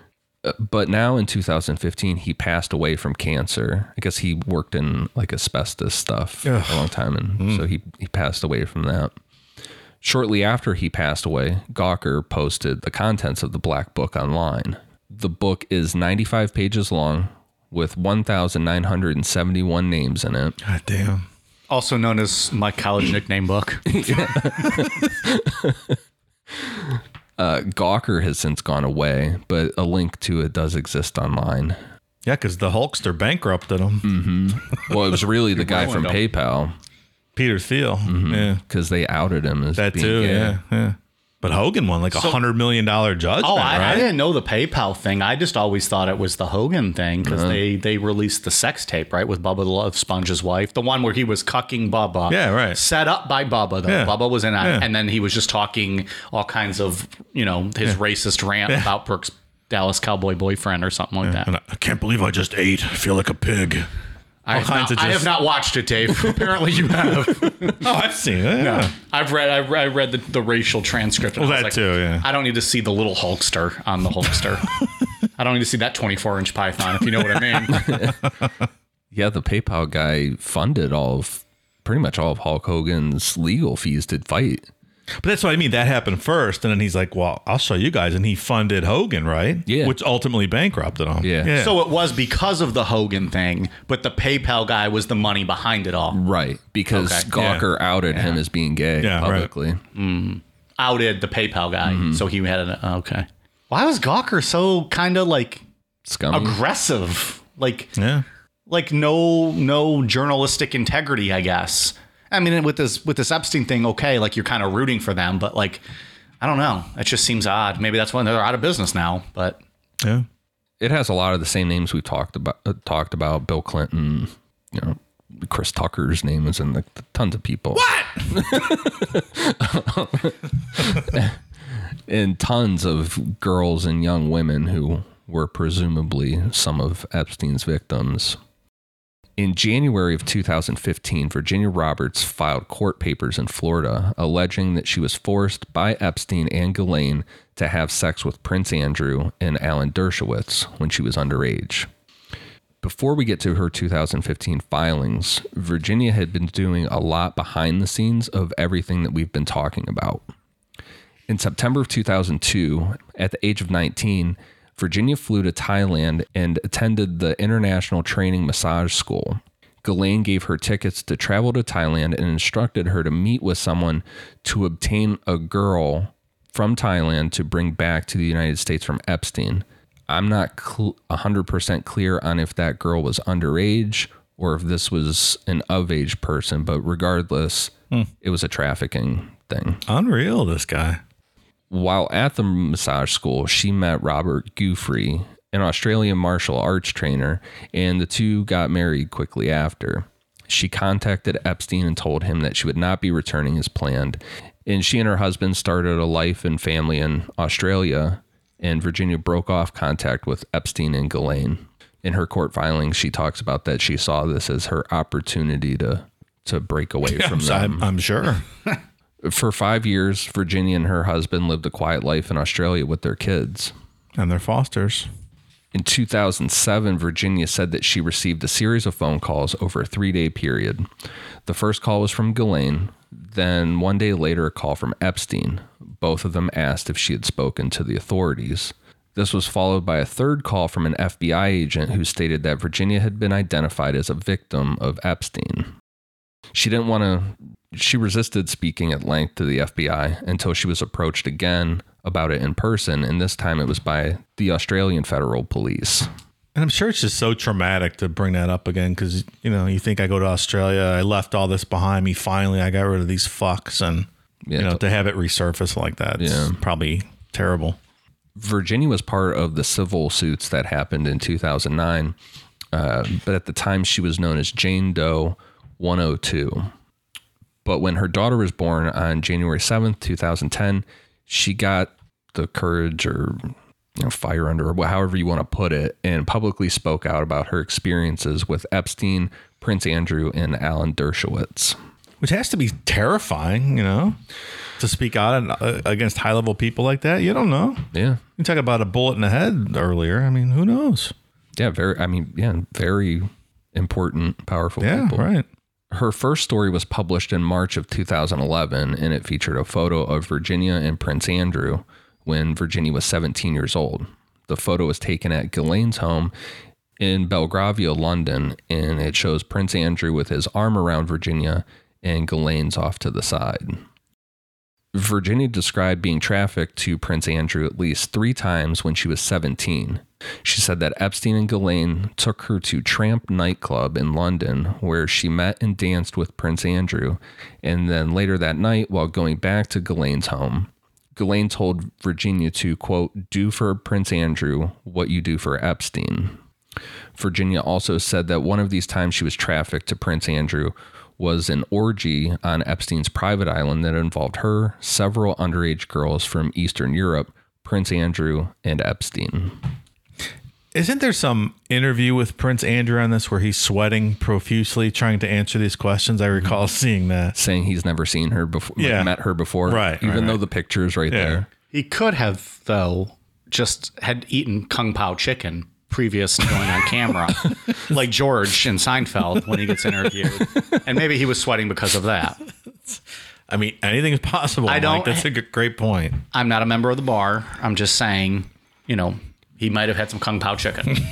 but now in 2015, he passed away from cancer. I guess he worked in like asbestos stuff Ugh. a long time, and hmm. so he, he passed away from that. Shortly after he passed away, Gawker posted the contents of the Black Book online. The book is 95 pages long with 1,971 names in it. God damn. Also known as my college nickname book. *laughs* *laughs* *laughs* Uh, Gawker has since gone away, but a link to it does exist online. Yeah, because the Hulkster bankrupted him. *laughs* Well, it was really the guy from. PayPal Peter Thiel. Yeah. because they outed him as That being too. gay. Yeah. Yeah. But Hogan won like a hundred million dollar judgment. Oh, I, right? I didn't know the PayPal thing. I just always thought it was the Hogan thing because Uh-huh. they they released the sex tape right with Bubba the Love Sponge's wife, the one where he was cucking Bubba. Yeah, right. Set up by Bubba though. Yeah. Bubba was in that, Yeah. and then he was just talking all kinds of you know his racist rant about Brooke's Dallas Cowboy boyfriend or something like that. And I, I can't believe I just ate. I feel like a pig. I, have kinds not, of I have not watched it, Dave. *laughs* Apparently, you have. *laughs* Oh, I've seen it. Yeah. I've read. I read, I read the, the racial transcript. Well, I was that too, yeah. I don't need to see the little Hulkster on the Hulkster. *laughs* I don't need to see that 24 inch python, if you know what I mean. Yeah, the PayPal guy funded all of pretty much all of Hulk Hogan's legal fees to fight. But that's what I mean. That happened first, and then he's like, "Well, I'll show you guys," and he funded Hogan, right? Yeah. Which ultimately bankrupted him. Yeah. So it was because of the Hogan thing, but the PayPal guy was the money behind it all. Right, because Okay. Gawker outed him as being gay Yeah, right. publicly. Outed the PayPal guy, Mm-hmm. so he had an okay. Why was Gawker so kind of like Scummy. aggressive? Like yeah. like no no journalistic integrity, I guess. I mean, with this with this Epstein thing, okay, like you're kind of rooting for them, but like I don't know, it just seems odd. Maybe that's when they're out of business now. But Yeah. it has a lot of the same names we talked about. Uh, talked about Bill Clinton. You know, Chris Tucker's name is in the, tons of people. What? *laughs* and tons of girls and young women who were presumably some of Epstein's victims. In January of 2015, Virginia Roberts filed court papers in Florida alleging that she was forced by Epstein and Ghislaine to have sex with Prince Andrew and Alan Dershowitz when she was underage. Before we get to her 2015 filings, Virginia had been doing a lot behind the scenes of everything that we've been talking about. In September of 2002, at the age of 19, Virginia flew to Thailand and attended the International Training Massage School. Ghislaine gave her tickets to travel to Thailand and instructed her to meet with someone to obtain a girl from Thailand to bring back to the United States from Epstein. I'm not cl- 100% clear on if that girl was underage or if this was an of age person, but regardless, hmm. it was a trafficking thing. Unreal, this guy. While at the massage school, she met Robert Guthrie, an Australian martial arts trainer, and the two got married quickly after. She contacted Epstein and told him that she would not be returning as planned. And she and her husband started a life and family in Australia, and Virginia broke off contact with Epstein and Ghislaine. In her court filings, she talks about that she saw this as her opportunity to to break away from them. I'm, I'm sure. *laughs* For five years, Virginia and her husband lived a quiet life in Australia with their kids. and they're fosters. In 2007, Virginia said that she received a series of phone calls over a three day period. The first call was from Ghislaine, then one day later, a call from Epstein. Both of them asked if she had spoken to the authorities. This was followed by a third call from an FBI agent who stated that Virginia had been identified as a victim of Epstein. She didn't want to, she resisted speaking at length to the FBI until she was approached again about it in person, and this time it was by the Australian Federal Police. And I'm sure it's just so traumatic to bring that up again because, you know, you think I go to Australia, I left all this behind me. Finally, I got rid of these fucks. And, Yeah, you know, to- have it resurface like that, Yeah. probably terrible. Virginia was part of the civil suits that happened in 2009, uh, but at the time she was known as Jane Doe 102. But when her daughter was born on January 7th, 2010, she got the courage or you know, fire under, or however you want to put it, and publicly spoke out about her experiences with Epstein, Prince Andrew, and Alan Dershowitz. Which has to be terrifying, you know, to speak out uh, against high level people like that. You don't know. Yeah. You talk about a bullet in the head earlier. I mean, who knows? Yeah, very, I mean, yeah, very important, powerful Yeah, people. right. Her first story was published in March of 2011, and it featured a photo of Virginia and Prince Andrew when Virginia was 17 years old. The photo was taken at Ghislaine's home in Belgravia, London, and it shows Prince Andrew with his arm around Virginia and Ghislaine's off to the side. Virginia described being trafficked to Prince Andrew at least three times when she was 17. She said that Epstein and Ghislaine took her to Tramp nightclub in London, where she met and danced with Prince Andrew. And then later that night, while going back to Ghislaine's home, Ghislaine told Virginia to, quote, do for Prince Andrew what you do for Epstein. Virginia also said that one of these times she was trafficked to Prince Andrew was an orgy on Epstein's private island that involved her, several underage girls from Eastern Europe, Prince Andrew, and Epstein. Isn't there some interview with Prince Andrew on this where he's sweating profusely trying to answer these questions? I recall mm-hmm. seeing that. Saying he's never seen her before, like, Yeah. met her before, Right, Even right, though right. the picture is right Yeah. there. He could have, though, just had eaten Kung Pao chicken previous to going on camera, *laughs* like George in Seinfeld when he gets interviewed. And maybe he was sweating because of that. *laughs* I mean, anything's possible. I Mike. don't- That's a g- great point. I'm not a member of the bar. I'm just saying, you know, he might have had some Kung Pao chicken. *laughs*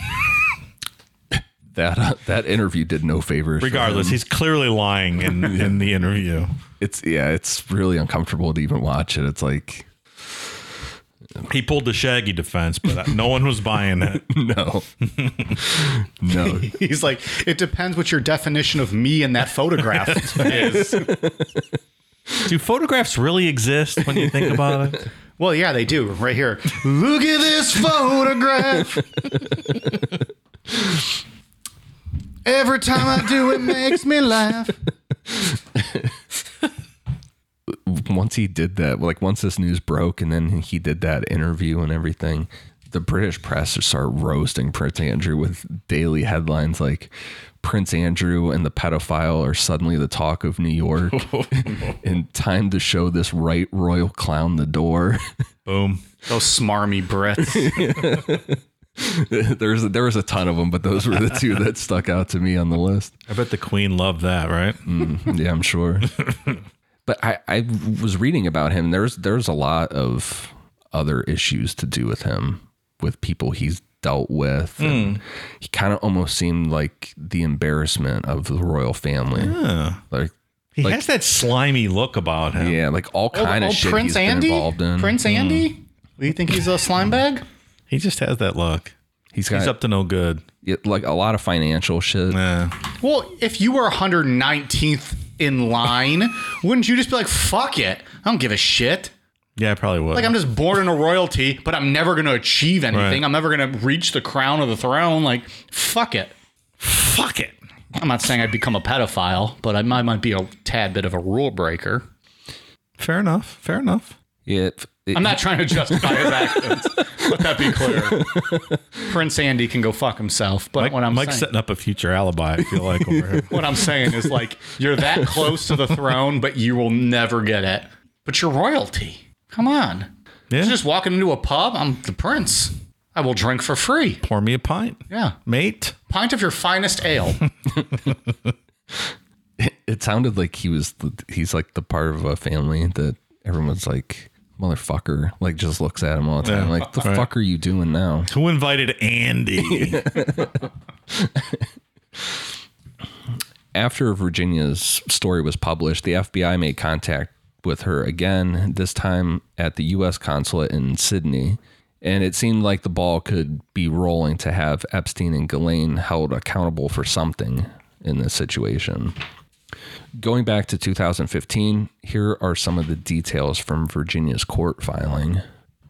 That uh, that interview did no favors. for Regardless, him. he's clearly lying in, *laughs* in the interview. it's yeah, it's really uncomfortable to even watch it. It's like He pulled the Shaggy defense, but no one was buying it. *laughs* no, no. He's like, it depends what your definition of me in that photograph is. Do photographs really exist when you think about it? Well, yeah, they do. Right here. Look at this photograph. Every time I do, it makes me laugh. once he did that, like once this news broke, and then he did that interview and everything, the British press started roasting Prince Andrew with daily headlines like Prince Andrew and the pedophile are suddenly the talk of New York. *laughs* in time to show this right royal clown the door. *laughs* Boom. Those smarmy Brits. *laughs* There's there was a ton of them, but those were the two that stuck out to me on the list. I bet the Queen loved that, right? Mm, yeah, I'm sure. but I, I was reading about him. There's there's a lot of other issues to do with him, with people he's dealt with. And hmm. he kind of almost seemed like the embarrassment of the royal family. Like He Like- has that slimy look about him. yeah, like all oh, kind of shit he's been involved in. Prince hmm. Andy? Do you think he's a slime bag? He just has that look. He's got He's up to no good. it- like a lot of financial shit. Yeah. Well, if you were 119th in line, wouldn't you just be like, fuck it? I don't give a shit. Yeah, I probably would. Like, I'm just born in a royalty, but I'm never going to achieve anything. Right. I'm never going to reach the crown of the throne. Like, fuck it. Fuck it. I'm not saying I'd become a pedophile, but I might, might be a tad bit of a rule breaker. Fair enough. Fair enough. Yeah, it- it- I'm not trying to justify his actions. Let that be clear. Prince Andy can go fuck himself. But Mike, what I'm Mike's saying, setting up a future alibi. I feel like over here. *laughs* what I'm saying is like you're that close to the throne, but you will never get it. But you're royalty. Come on. Yeah. Just walking into a pub, I'm the prince. I will drink for free. Pour me a pint, Yeah. mate. Pint of your finest ale. *laughs* it sounded like he was the, he's like the part of a family that everyone's like motherfucker like just looks at him all the time Yeah. like the Right. fuck are you doing now Who invited Andy? *laughs* after virginia's story was published the fbi made contact with her again this time at the us consulate in sydney and it seemed like the ball could be rolling to have epstein and ghislaine held accountable for something in this situation Going back to 2015, here are some of the details from Virginia's court filing.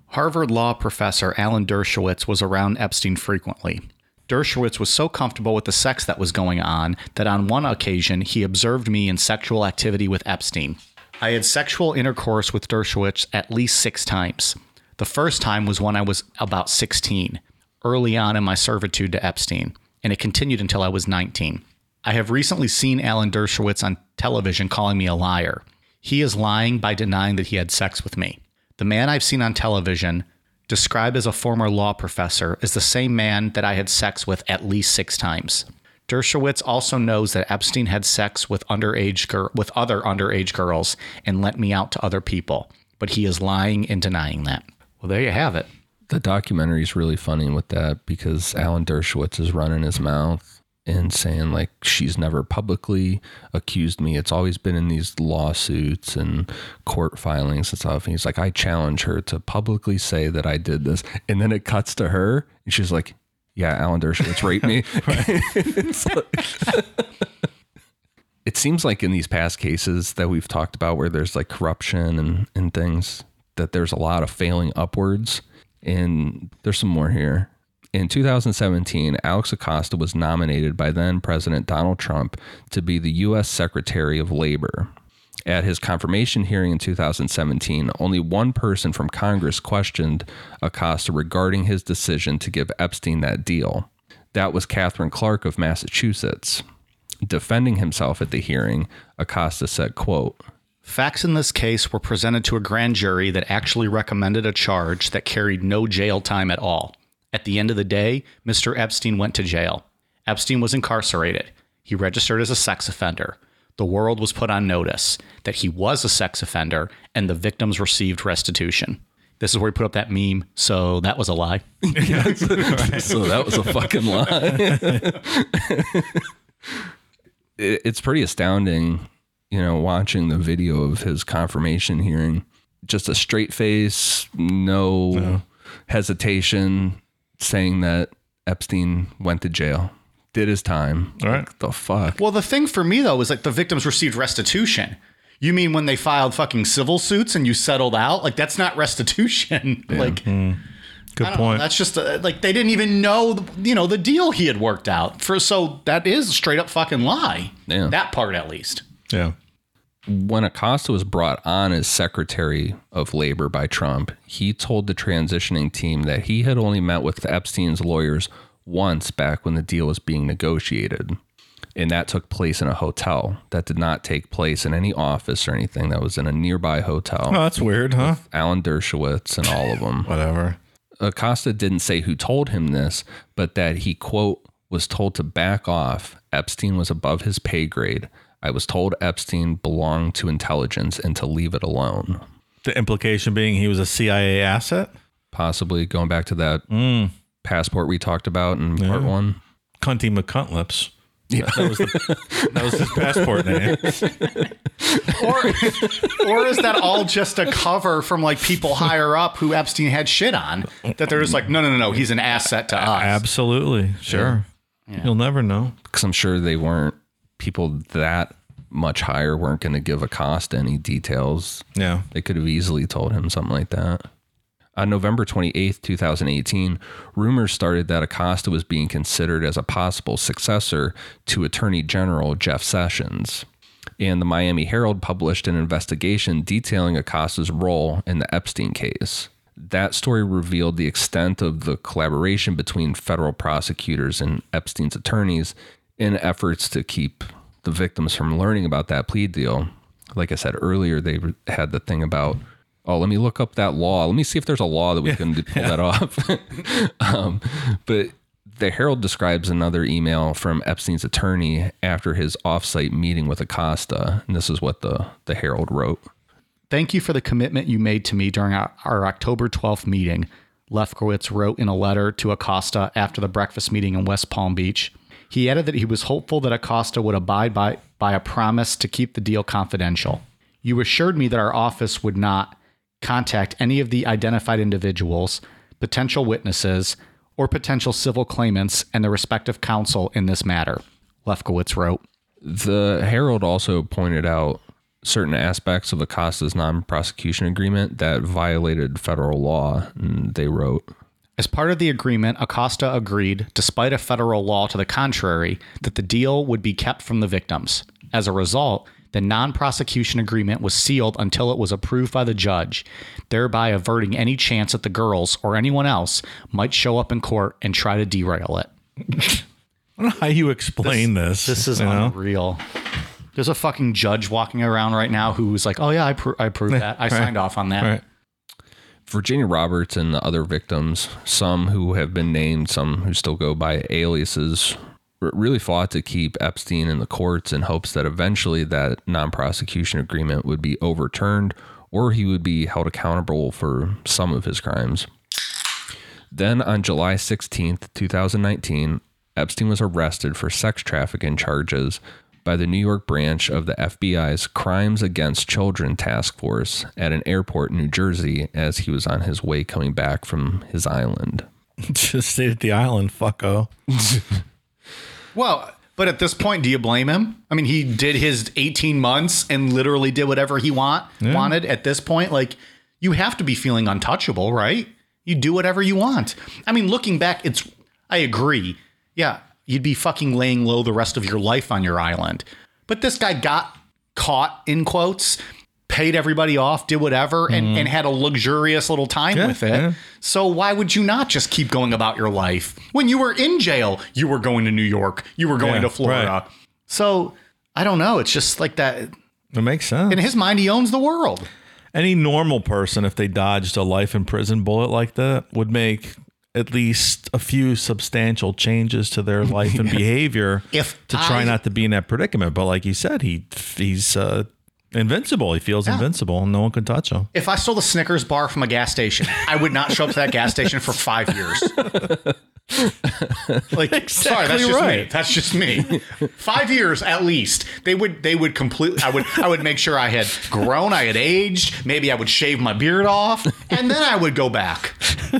Harvard law professor Alan Dershowitz was around Epstein frequently. Dershowitz was so comfortable with the sex that was going on that on one occasion he observed me in sexual activity with Epstein. I had sexual intercourse with Dershowitz at least six times. The first time was when I was about 16, early on in my servitude to Epstein, and it continued until I was 19. I have recently seen Alan Dershowitz on television calling me a liar. He is lying by denying that he had sex with me. The man I've seen on television, described as a former law professor, is the same man that I had sex with at least six times. Dershowitz also knows that Epstein had sex with underage gir- with other underage girls and let me out to other people, but he is lying and denying that. Well, there you have it. The documentary is really funny with that because Alan Dershowitz is running his mouth and saying like she's never publicly accused me. It's always been in these lawsuits and court filings and stuff. And he's like, I challenge her to publicly say that I did this. And then it cuts to her and she's like, Yeah, Alan Dershowitz *laughs* raped me. *laughs* *laughs* It seems like in these past cases that we've talked about where there's like corruption and, and things that there's a lot of failing upwards. And there's some more here. In 2017 alex acosta was nominated by then president donald trump to be the u.s secretary of labor at his confirmation hearing in 2017 only one person from congress questioned acosta regarding his decision to give epstein that deal that was katherine clark of massachusetts defending himself at the hearing acosta said quote Facts in this case were presented to a grand jury that actually recommended a charge that carried no jail time at all. At the end of the day, Mr. Epstein went to jail. Epstein was incarcerated. He registered as a sex offender. The world was put on notice that he was a sex offender and the victims received restitution. This is where he put up that meme, so that was a lie. *laughs* so that was a fucking lie. *laughs* It's pretty astounding, you know, watching the video of his confirmation hearing. Just a straight face, no hesitation, saying that Epstein went to jail, did his time. All right. Like, the fuck? Well, the thing for me though is like the victims received restitution. You mean when they filed fucking civil suits and you settled out? Like that's not *laughs* restitution. like Good I don't know, point. that's just uh, like they didn't even know, the, you know, the deal he had worked out for. So that is a straight up fucking lie. Yeah. That part at least. yeah. when Acosta was brought on as Secretary of Labor by Trump, he told the transitioning team that he had only met with Epstein's lawyers once back when the deal was being negotiated. And that took place in a hotel. That did not take place in any office or anything. That was in a nearby hotel. Oh, that's weird, huh? Alan Dershowitz and all of them. *laughs* Whatever. Acosta didn't say who told him this, but that he, quote, was told to back off. Epstein was above his pay grade. I was told Epstein belonged to intelligence and to leave it alone. The implication being he was a CIA asset. Possibly going back to that hmm. Passport we talked about in part one. Cunty McCuntlips. Yeah, that was the, that was his passport name. *laughs* or or is that all just a cover from like people higher up who Epstein had shit on? That they're just like, no, no, no, no, he's an asset to us. Absolutely. Sure. You'll never know. because I'm sure they weren't people that much higher weren't going to give Acosta any details. Yeah. They could have easily told him something like that. On November 28, 2018, rumors started that Acosta was being considered as a possible successor to Attorney General Jeff Sessions. And the Miami Herald published an investigation detailing Acosta's role in the Epstein case. That story revealed the extent of the collaboration between federal prosecutors and Epstein's attorneys in efforts to keep the victims from learning about that plea deal. Like I said earlier, they had the thing about, oh, let me look up that law. Let me see if there's a law that we can pull that off. *laughs* um, but the Herald describes another email from Epstein's attorney after his offsite meeting with Acosta. And this is what the, the Herald wrote. Thank you for the commitment you made to me during our, our October 12th meeting, Lefkowitz wrote in a letter to Acosta after the breakfast meeting in West Palm Beach. He added that he was hopeful that Acosta would abide by, by a promise to keep the deal confidential. You assured me that our office would not contact any of the identified individuals, potential witnesses, or potential civil claimants and the respective counsel in this matter, Lefkowitz wrote. The Herald also pointed out certain aspects of Acosta's non prosecution agreement that violated federal law. And they wrote, As part of the agreement, Acosta agreed, despite a federal law to the contrary, that the deal would be kept from the victims. As a result, the non prosecution agreement was sealed until it was approved by the judge, thereby averting any chance that the girls or anyone else might show up in court and try to derail it. I don't know how you explain this. This is you know? unreal. There's a fucking judge walking around right now who's like, oh, yeah, I, pr- I approved that. I *laughs* Right. signed off on that. Right. Virginia Roberts and the other victims, some who have been named, some who still go by aliases, r- really fought to keep Epstein in the courts in hopes that eventually that non prosecution agreement would be overturned or he would be held accountable for some of his crimes. Then on July 16th, 2019, Epstein was arrested for sex trafficking charges by the New York branch of the FBI's Crimes Against Children Task Force at an airport in New Jersey as he was on his way coming back from his island. *laughs* Just stayed at the island, fucko. *laughs* Well, but at this point, do you blame him? I mean, he did his 18 months and literally did whatever he want wanted. At this point, like you have to be feeling untouchable, right? You do whatever you want. I mean, looking back, it's I agree. Yeah, you'd be fucking laying low the rest of your life on your island. But this guy got caught in quotes, paid everybody off, did whatever, and, and had a luxurious little time Yeah, with it. yeah. So why would you not just keep going about your life? When you were in jail, you were going to New York, you were going Yeah, to Florida. right. So I don't know. It's just like that. It makes sense. In his mind, he owns the world. Any normal person, if they dodged a life in prison bullet like that, would make at least a few substantial changes to their life and *laughs* behavior If to try I- not to be in that predicament. But like you said, he he's uh, invincible. He feels invincible, and no one can touch him. If I stole the Snickers bar from a gas station, I would not show up to that gas station for five years. *laughs* *laughs* like, sorry, that's Exactly just me. right. That's just me. Five years at least. They would. They would completely. I would. I would make sure I had grown. I had aged. Maybe I would shave my beard off, and then I would go back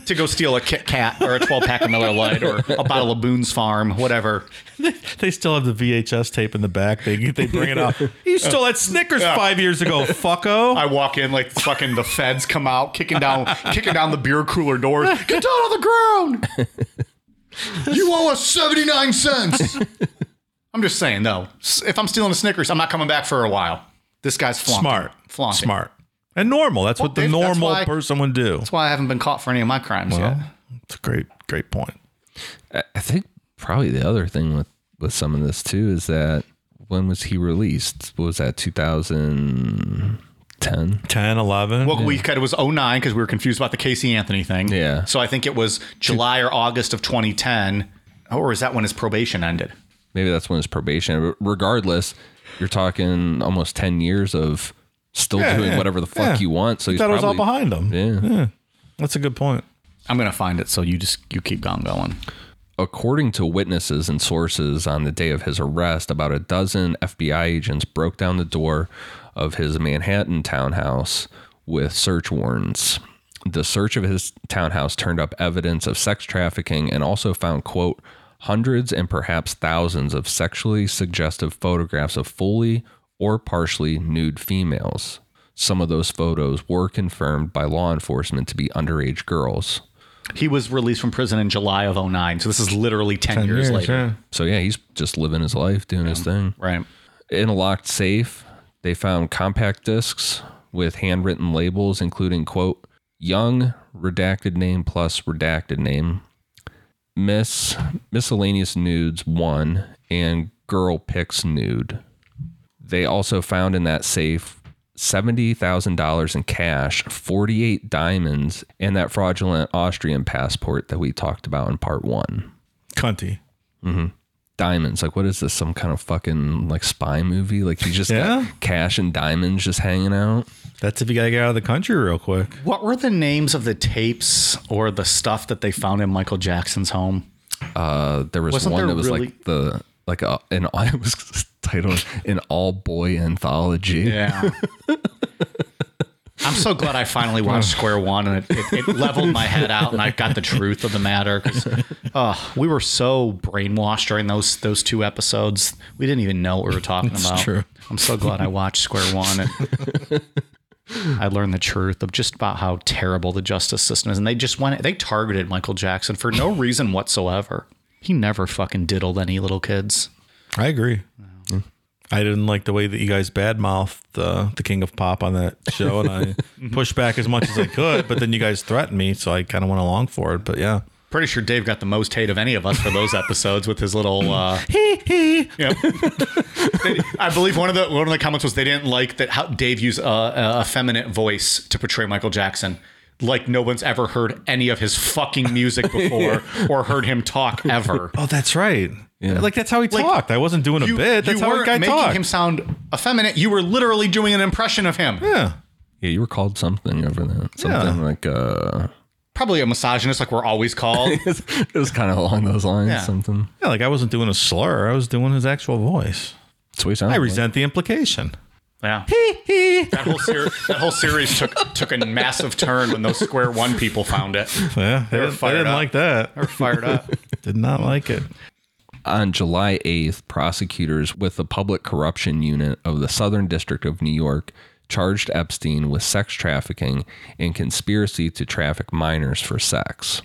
to go steal a Kit Kat or a twelve pack of Miller Lite or a bottle of Boone's Farm, whatever. *laughs* They still have the VHS tape in the back. They they bring it up. You stole that Snickers five years ago, fucko. I walk in like fucking the feds come out kicking down kicking down the beer cooler doors. Get down on the ground. You owe us 79 cents. I'm just saying though, if I'm stealing a Snickers, I'm not coming back for a while. This guy's flaunting. Smart, Flaunting. smart, and normal. That's what the Dave, normal why- person would do. That's why I haven't been caught for any of my crimes yet. It's a great, great point. I I think probably the other thing with, with some of this too is that when was he released? What was that, 2010? 10, 10 11. Well, we it was 09 because we were confused about the Casey Anthony thing. Yeah. So I think it was July or August of 2010. Or is that when his probation ended? Maybe that's when his probation. But Regardless, you're talking almost 10 years of still Yeah, doing yeah, whatever the fuck yeah. you want. So I he's thought it was all behind him. Yeah. That's a good point. I'm gonna find it. So you just you keep on going. According to witnesses and sources on the day of his arrest, about a dozen FBI agents broke down the door of his Manhattan townhouse with search warrants. The search of his townhouse turned up evidence of sex trafficking and also found, quote, hundreds and perhaps thousands of sexually suggestive photographs of fully or partially nude females. Some of those photos were confirmed by law enforcement to be underage girls. He was released from prison in July of 09. So this is literally 10, 10 years, years, later. yeah. So, yeah, he's just living his life, doing his thing. Right. In a locked safe, they found compact discs with handwritten labels, including, quote, young, redacted name plus redacted name, Miss Miscellaneous Nudes 1, and Girl Pics Nude. They also found in that safe $70,000 in cash, 48 diamonds, and that fraudulent Austrian passport that we talked about in part one. Cunty. Mm-hmm. Diamonds. Like, what is this? Some kind of fucking like spy movie? Like, he just Yeah. got cash and diamonds just hanging out. That's if you gotta get out of the country real quick. What were the names of the tapes or the stuff that they found in Michael Jackson's home? Uh, there was Wasn't one there that was really- like the like a an *laughs* I was titled an all boy anthology. Yeah. *laughs* I'm so glad I finally watched *laughs* Square One and it, it, it leveled my head out and I got the truth of the matter. oh, we were so brainwashed during those those two episodes. We didn't even know what we were talking about. true. I'm so glad I watched Square One and I learned the truth of just about how terrible the justice system is. And they just went they targeted Michael Jackson for no reason whatsoever. He never fucking diddled any little kids. I agree. I didn't like the way that you guys badmouthed uh, the King of Pop on that show, and I *laughs* pushed back as much as I could. But then you guys threatened me, so I kind of went along for it. But yeah, Pretty sure Dave got the most hate of any of us for those *laughs* episodes with his little uh *laughs* Yep. They- I believe one of the one of the comments was they didn't like that how Dave used a, a effeminate voice to portray Michael Jackson. Like no one's ever heard any of his fucking music *laughs* before or heard him talk ever. *laughs* oh, that's right. Like that's how he Like, talked. I wasn't doing a bit. That's you how a weren't guy making talked. him sound effeminate. You were literally doing an impression of him. yeah, Yeah, you were called something over that. Something Yeah. like uh Probably a misogynist, like we're always called. *laughs* it was kind of along those lines. Yeah. Something. yeah. Like I wasn't doing a slur. I was doing his actual voice. That's what he sounded I like. resent the implication. Yeah. that whole ser- that whole series took took a massive turn when those Square One people found it. Yeah, they, were didn't, they fired didn't up. like that. They were fired up. *laughs* Did not like it. On July 8th, prosecutors with the Public Corruption Unit of the Southern District of New York charged Epstein with sex trafficking and conspiracy to traffic minors for sex.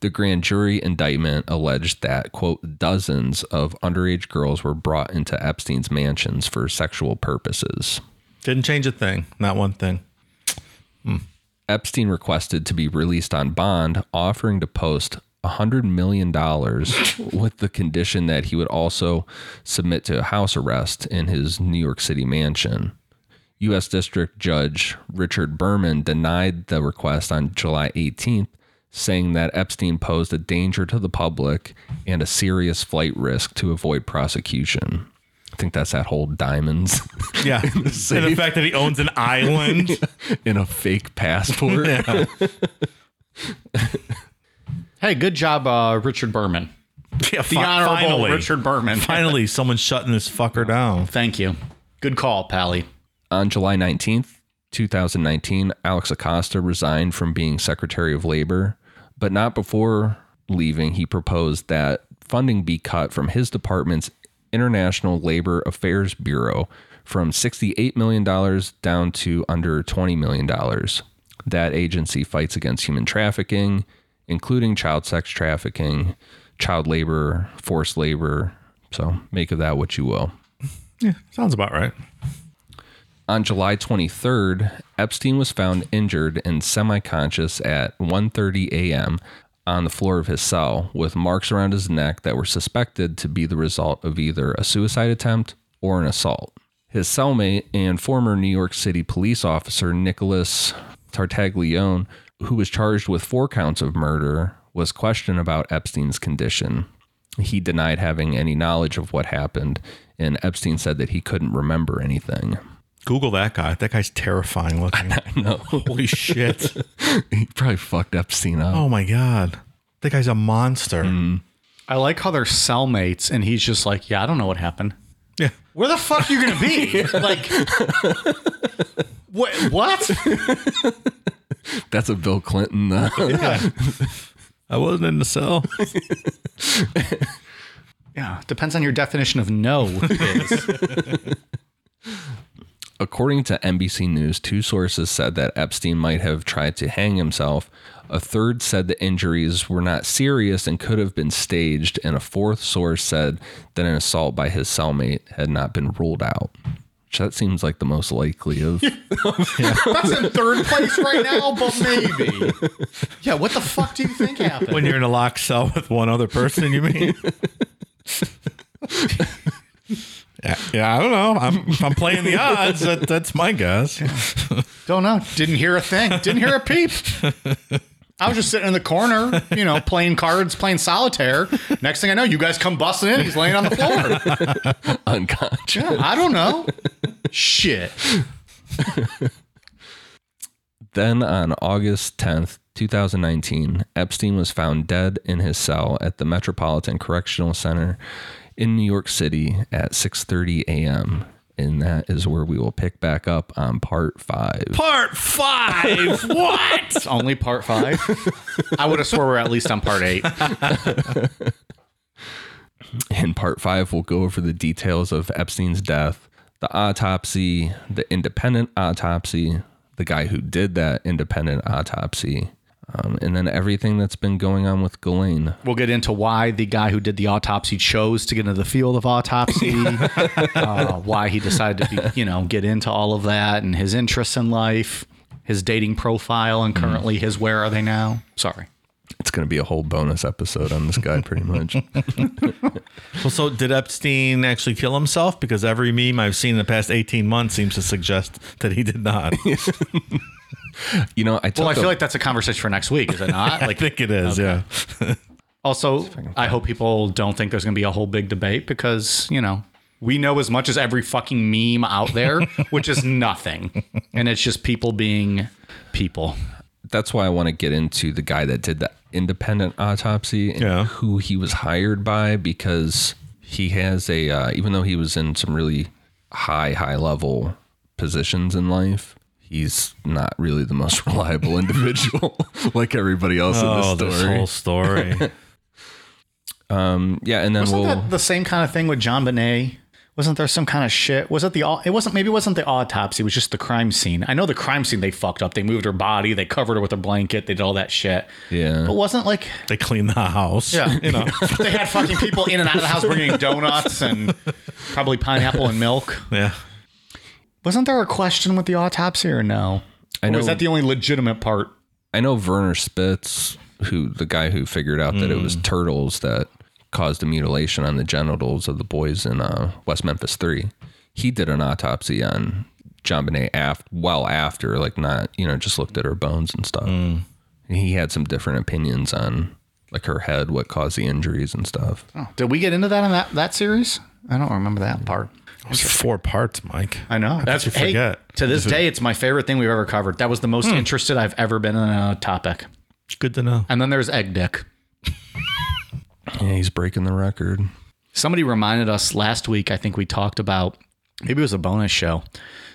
The grand jury indictment alleged that, quote, dozens of underage girls were brought into Epstein's mansions for sexual purposes. Didn't change a thing. Not one thing. Hmm. Epstein requested to be released on bond, offering to post $100 million *laughs* with the condition that he would also submit to a house arrest in his New York City mansion. U.S. District Judge Richard Berman denied the request on July 18th, saying that Epstein posed a danger to the public and a serious flight risk to avoid prosecution. I think that's that whole diamonds *laughs* Yeah, and the fact that he owns an island. *laughs* in a fake passport. *laughs* Hey, good job, uh, Richard Berman. Yeah, The fi- honorable finally. Richard Berman. Finally, someone's shutting this fucker down. Thank you. Good call, Pally. On July 19th, 2019, Alex Acosta resigned from being Secretary of Labor, but not before leaving, he proposed that funding be cut from his department's International Labor Affairs Bureau from $68 million down to under $20 million. That agency fights against human trafficking, including child sex trafficking, child labor, forced labor. So make of that what you will. Yeah, sounds about right. On July 23rd, Epstein was found injured and semi-conscious at 1:30 a.m. on the floor of his cell with marks around his neck that were suspected to be the result of either a suicide attempt or an assault. His cellmate and former New York City police officer Nicholas Tartaglione, who was charged with four counts of murder, was questioned about Epstein's condition. He denied having any knowledge of what happened, and Epstein said that he couldn't remember anything. Google that guy. That guy's terrifying looking. *laughs* No, Holy shit. *laughs* he probably fucked Epstein up. Oh my god. That guy's a monster. I like how they're cellmates, and he's just like, yeah, I don't know what happened. Yeah. Where the fuck are you gonna be? *laughs* like, what? What? That's a Bill Clinton. Uh, I wasn't in the cell. Yeah, depends on your definition of no. Is. According to NBC News, two sources said that Epstein might have tried to hang himself. A third said the injuries were not serious and could have been staged. And a fourth source said that an assault by his cellmate had not been ruled out. Which that seems like the most likely of. *laughs* That's in third place right now, but maybe. Yeah, what the fuck do you think happened? when you're in a locked cell with one other person, you mean? *laughs* yeah, yeah, I don't know. I'm, if I'm playing the odds, that, that's my guess. Don't know. Didn't hear a thing. Didn't hear a peep. I was just sitting in the corner, you know, playing cards, playing solitaire. Next thing I know, you guys come busting in. He's laying on the floor. unconscious. Yeah, I don't know. Shit. Then on August 10th, 2019, Epstein was found dead in his cell at the Metropolitan Correctional Center in New York City at 6:30 a.m. And that is where we will pick back up on part 5. Part five. *laughs* what? It's only part five. I would have swore we're at least on part eight. *laughs* In part 5, we'll go over the details of Epstein's death, the autopsy, the independent autopsy, the guy who did that independent autopsy, um, and then everything that's been going on with Ghislaine. We'll get into why the guy who did the autopsy chose to get into the field of autopsy, *laughs* uh, why he decided to, be, you know, get into all of that, and his interests in life, his dating profile, and currently his where are they now? Sorry. It's going to be a whole bonus episode on this guy, pretty much. *laughs* Well, so did Epstein actually kill himself? Because every meme I've seen in the past 18 months seems to suggest that he did not. *laughs* You know, I Well, I a- feel like that's a conversation for next week, is it not? *laughs* I think it is, Okay. yeah. *laughs* Also, I hope people don't think there's going to be a whole big debate because, you know, we know as much as every fucking meme out there, *laughs* which is nothing. And it's just people being people. that's why I want to get into the guy that did the independent autopsy and Yeah. who he was hired by because he has a uh, even though he was in some really high high level positions in life he's not really the most *laughs* reliable individual *laughs* like everybody else Oh, in the this story This whole story. *laughs* um yeah and then Wasn't we'll that the same kind of thing with JonBenét? Wasn't there some kind of shit? Was it the it wasn't maybe it wasn't the autopsy, it was just the crime scene. I know the crime scene they fucked up. They moved her body, they covered her with a blanket, they did all that shit. yeah But wasn't like they cleaned the house. Yeah. You know. they had fucking people in and out of the house bringing donuts and probably pineapple and milk. yeah. Wasn't there a question with the autopsy or no? I Or know was that the only legitimate part? I know Werner Spitz, who the guy who figured out that it was turtles that caused the mutilation on the genitals of the boys in uh, West Memphis Three. He did an autopsy on JonBenét aft well after, like not you know just looked at her bones and stuff. Mm. And he had some different opinions on like her head, what caused the injuries and stuff. Oh, did we get into that in that, that series? I don't remember that part. It was four parts, Mike. I know. That's you hey, forget. to this day, it's my favorite thing we've ever covered. That was the most hmm. interested I've ever been in a topic. Good to know. And then there's Egg Dick. *laughs* Yeah, he's breaking the record. Somebody reminded us last week, I think we talked about maybe it was a bonus show.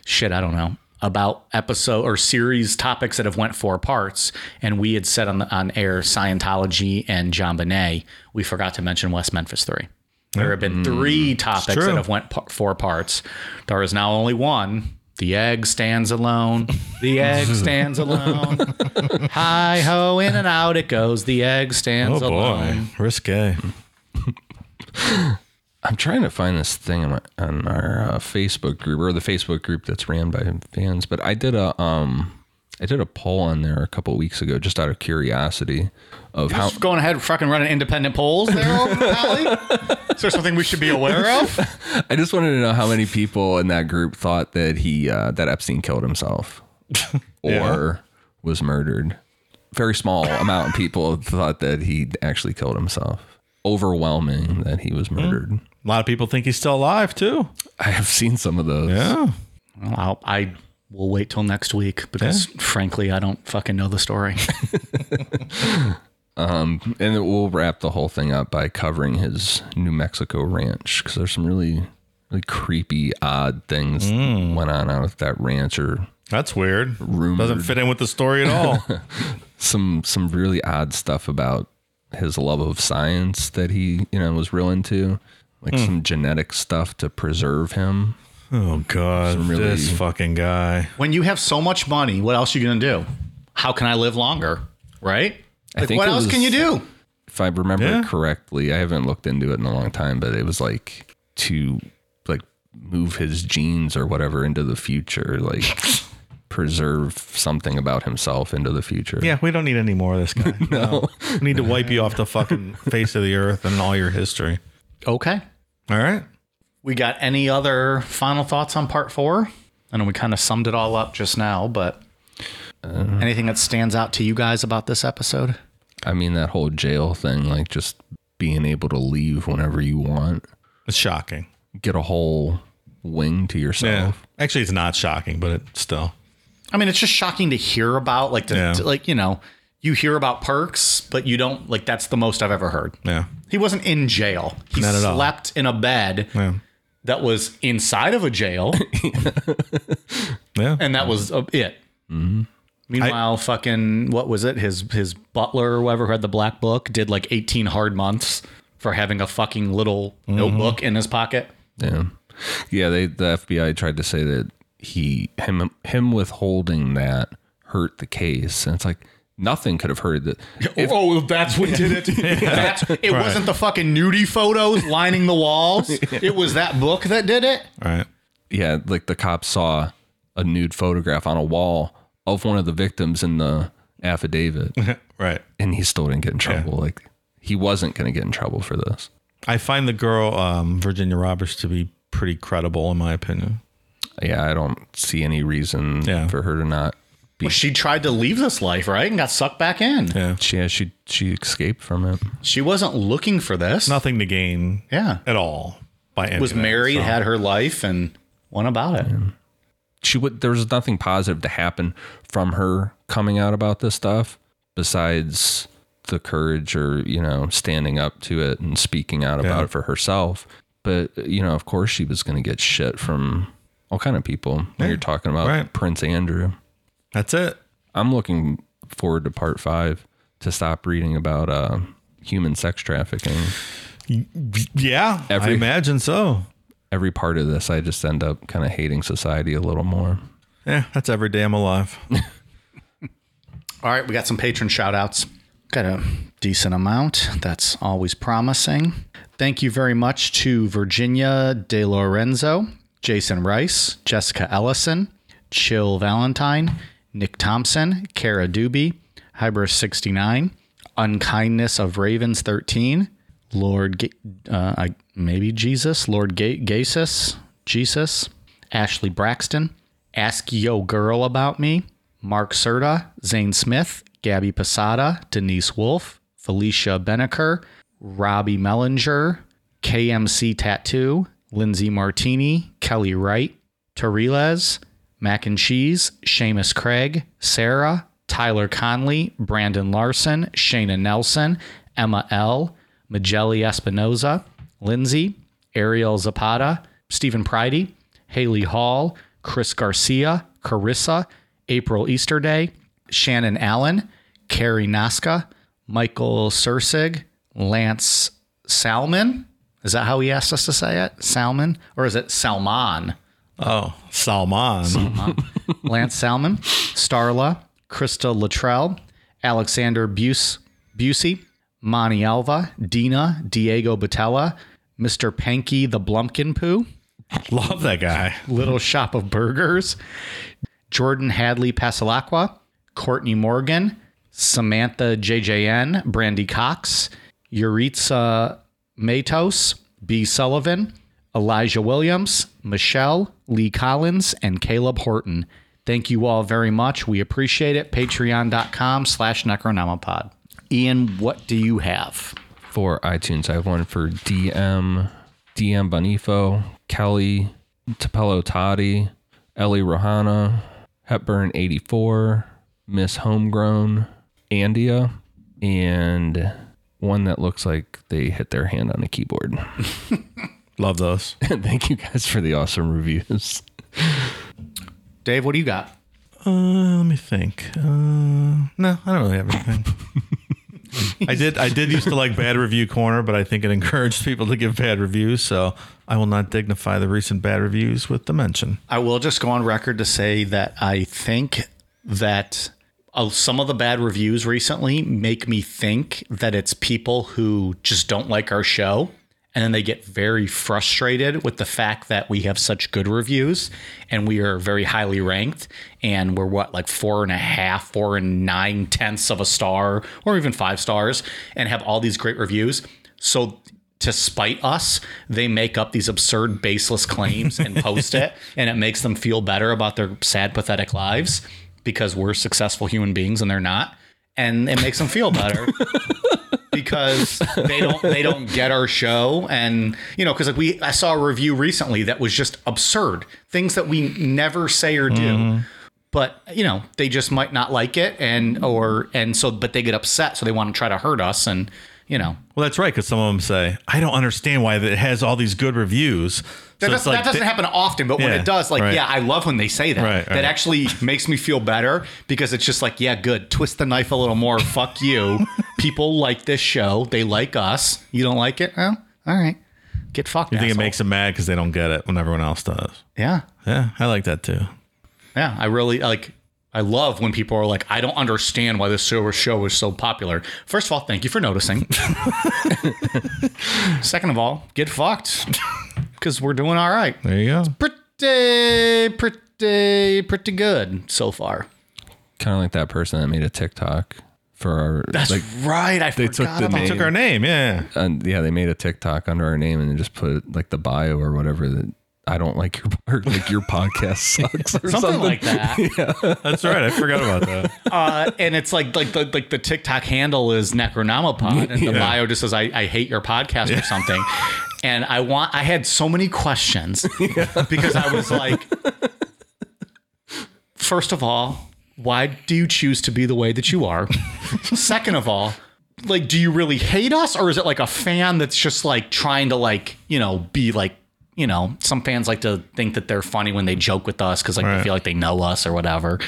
Shit, I don't know. About episode or series topics that have went four parts, and we had said on the, on air Scientology and JonBenét. We forgot to mention West Memphis Three. There have been three topics that have went par- four parts. There is now only one. The egg stands alone. *laughs* The egg stands alone. *laughs* Hi ho, in and out it goes. The egg stands alone. Oh stands boy, alone. risque. *laughs* I'm trying to find this thing on, my, on our uh, Facebook group or the Facebook group that's ran by fans, but I did a um I did a poll on there a couple weeks ago just out of curiosity of how Just going ahead, fucking running independent polls there, over Is there something we should be aware of? *laughs* I just wanted to know how many people in that group thought that he uh, that Epstein killed himself *laughs* or Yeah. was murdered. Very small amount of people *laughs* thought that he actually killed himself. Overwhelming that he was murdered. A lot of people think he's still alive too. I have seen some of those. Yeah. Well, I'll, I will wait till next week because, frankly, I don't fucking know the story. *laughs* *laughs* Um, and we'll wrap the whole thing up by covering his New Mexico ranch because there's some really, like creepy, odd things Mm. went on out at that ranch, or That's weird. Rumored. Doesn't fit in with the story at all. *laughs* some some really odd stuff about his love of science that he you know was real into, like Hmm. some genetic stuff to preserve him. Oh God, Some really- this fucking guy. When you have so much money, what else are you going to do? How can I live longer? Right? I Like, think what it else was- can you do? If I remember Yeah. correctly, I haven't looked into it in a long time, but it was like to like move his genes or whatever into the future, like *laughs* preserve something about himself into the future. Yeah, we don't need any more of this guy. *laughs* no. We need to wipe you off the fucking face of the earth and all your history. Okay. All right. We got any other final thoughts on part four? I know we kind of summed it all up just now, but uh, anything that stands out to you guys about this episode? I mean that whole jail thing, like just being able to leave whenever you want, It's shocking. get a whole wing to Yeah. yourself. Actually, it's not shocking, but it still. I mean, it's just shocking to hear about. Like, to, Yeah. to- like you know, you hear about perks, but you don't like. That's the most I've ever heard. Yeah. He wasn't in jail. He Not at all. slept in a bed Yeah. That was inside of a jail, *laughs* Yeah. and that was uh, it. Meanwhile, fucking what was it? His his butler or whoever who had the black book did like eighteen hard months for having a fucking little notebook in his pocket. Yeah. Yeah, they the FBI tried to say that he him him withholding that hurt the case. And it's like nothing could have hurt it. *laughs* If- oh, that's what did it. *laughs* That's, it wasn't the fucking nudie photos lining the walls. *laughs* It was that book that did it. Right. yeah, like the cops saw a nude photograph on a wall of one of the victims in the affidavit Right. and he still didn't get in trouble. Like he wasn't going to get in trouble for this. I find the girl, um, Virginia Roberts, to be pretty credible, in my opinion. Yeah, I don't see any reason Yeah. for her to not be Well, she tried to leave this life, right, and got sucked back in. Yeah. she yeah, she she escaped from it. She wasn't looking for this. Nothing to gain Yeah, at all by any was of that, married, so. had her life, and went about it. she would there was nothing positive to happen from her coming out about this stuff besides the courage or you know standing up to it and speaking out about Yeah. it for herself but you know of course she was going to get shit from all kind of people when you're talking about right. prince andrew That's it. i'm looking forward to part five to stop reading about uh human sex trafficking Yeah. I Every- imagine so. every part of this i just end up kind of hating society a little more Yeah. That's every day I'm alive. *laughs* All right, we got some patron shout outs. Got a decent amount. That's always promising. Thank you very much to Virginia De Lorenzo, Jason Rice, Jessica Ellison, Chill Valentine, Nick Thompson, Kara Doobie, Hybris69, Unkindness of Ravens 13, Lord, uh, I, maybe Jesus, Lord Ga- Gasus, Jesus, Ashley Braxton, Ask Yo Girl About Me, Mark Serta, Zane Smith, Gabby Posada, Denise Wolf, Felicia Beneker, Robbie Mellinger, KMC Tattoo, Lindsay Martini, Kelly Wright, Toriles, Mac and Cheese, Seamus Craig, Sarah, Tyler Conley, Brandon Larson, Shayna Nelson, Emma L., Magelli Espinoza, Lindsay, Ariel Zapata, Stephen Pridey, Haley Hall, Chris Garcia, Carissa, April Easterday, Shannon Allen, Carrie Nasca, Michael Sursig, Lance Salmon. Is that how he asked us to say it? Salmon? Or is it Salmon? Oh, Salman. Lance Salmon, Starla, Krista Luttrell, Alexander Buse, Busey, Monty Alva, Dina, Diego Batella, Mr. Panky the Blumpkin Poo, Love that guy. Little Shop of Burgers, Jordan Hadley Pasalacqua, Courtney Morgan, Samantha JJN, Brandy Cox, Yuritsa Matos, B. Sullivan, Elijah Williams, Michelle, Lee Collins, and Caleb Horton. Thank you all very much. We appreciate it. Patreon.com slash Necronomipod. Ian, what do you have? for iTunes. I have one for DM, DM Bonifo, Kelly, Tapello Toddy, Ellie Rohana, Hepburn 84, Miss Homegrown, Andia, and one that looks like they hit their hand on a keyboard. *laughs* Love those. And *laughs* thank you guys for the awesome reviews. Dave, what do you got? Uh, let me think. Uh, no, I don't really have anything. *laughs* I did. I did used to like bad review corner, but I think it encouraged people to give bad reviews. So I will not dignify the recent bad reviews with the mention. I will just go on record to say that I think that uh, some of the bad reviews recently make me think that it's people who just don't like our show. And then they get very frustrated with the fact that we have such good reviews and we are very highly ranked. And we're what, like four and a half, four and nine tenths of a star, or even five stars, and have all these great reviews. So to spite us, they make up these absurd, baseless claims and post it, *laughs* and it makes them feel better about their sad, pathetic lives because we're successful human beings and they're not, and it makes them feel better *laughs* because they don't they don't *laughs* get our show, and you know, because like we I saw a review recently that was just absurd things that we never say or do. Mm-hmm. But you know they just might not like it, and or and so, but they get upset, so they want to try to hurt us, and you know Well, that's right, because some of them say, "I don't understand why it has all these good reviews." That, So doesn't, like that doesn't happen often, but when it does, like, right. yeah, I love when they say that. Right, That right. actually *laughs* makes me feel better because it's just like, yeah, good. Twist the knife a little more. Fuck you. *laughs* People like this show. They like us. You don't like it? Well, all right. Get fucked. You think it makes them mad because they don't get it when everyone else does? Yeah. Yeah, I like that too. Yeah. I really like. I love when people are like, I don't understand why this show show is so popular. First of all, thank you for noticing. *laughs* Second of all, get fucked because we're doing all right. There you go. Pretty, pretty, pretty good so far. Kind of like that person that made a TikTok for our. That's like, right. I they took forgot the name. Took our name, yeah. and yeah, they made a TikTok under our name and they just put like the bio or whatever that I don't like your *laughs* or, like your podcast *laughs* sucks or something, something, like that. Yeah. That's right. I forgot about that. *laughs* uh, and it's like like the like the TikTok handle is Necronomipod, and the Yeah. bio just says I, I hate your podcast or something. And I want I had so many questions because I was like, first of all, why do you choose to be the way that you are? Second of all, like, do you really hate us, or is it like a fan that's just like trying to like you know be like you know some fans like to think that they're funny when they joke with us because like they feel like they know us or whatever.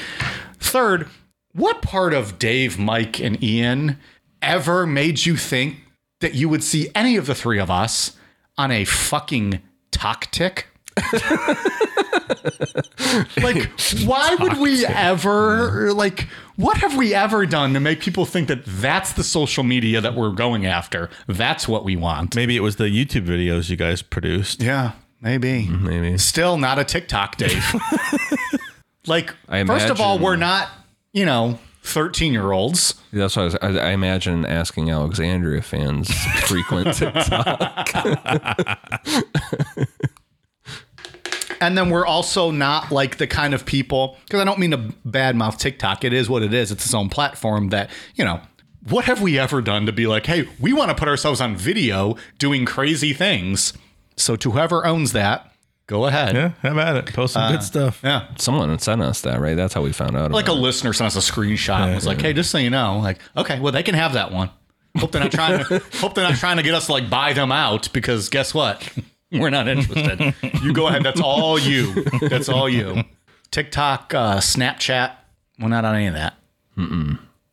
Third, what part of Dave, Mike, and Ian ever made you think that you would see any of the three of us on a fucking talk tick? *laughs* like, why would we ever, like, what have we ever done to make people think that that's the social media that we're going after? That's what we want. Maybe it was the YouTube videos you guys produced. Yeah, maybe. Mm, maybe. Still not a TikTok, Dave. *laughs* like, first of all, we're not, you know, 13 year olds. That's why I, was, I, I imagine asking Alexandria fans frequent *laughs* TikTok. *laughs* And then we're also not like the kind of people, because I don't mean to badmouth TikTok. It is what it is. It's its own platform that, you know, what have we ever done to be like, hey, we want to put ourselves on video doing crazy things? So to whoever owns that, go ahead. Yeah, have at it. Post some good uh, stuff. Yeah. Someone sent us that, right? That's how we found out. Like a it. listener sent us a screenshot and was like, hey, just so you know, like, okay, well, they can have that one. Hope they're not trying to *laughs* hope they're not trying to get us to like buy them out because guess what? *laughs* We're not interested. *laughs* you go ahead. That's all you. That's all you. TikTok, uh, Snapchat. We're not on any of that.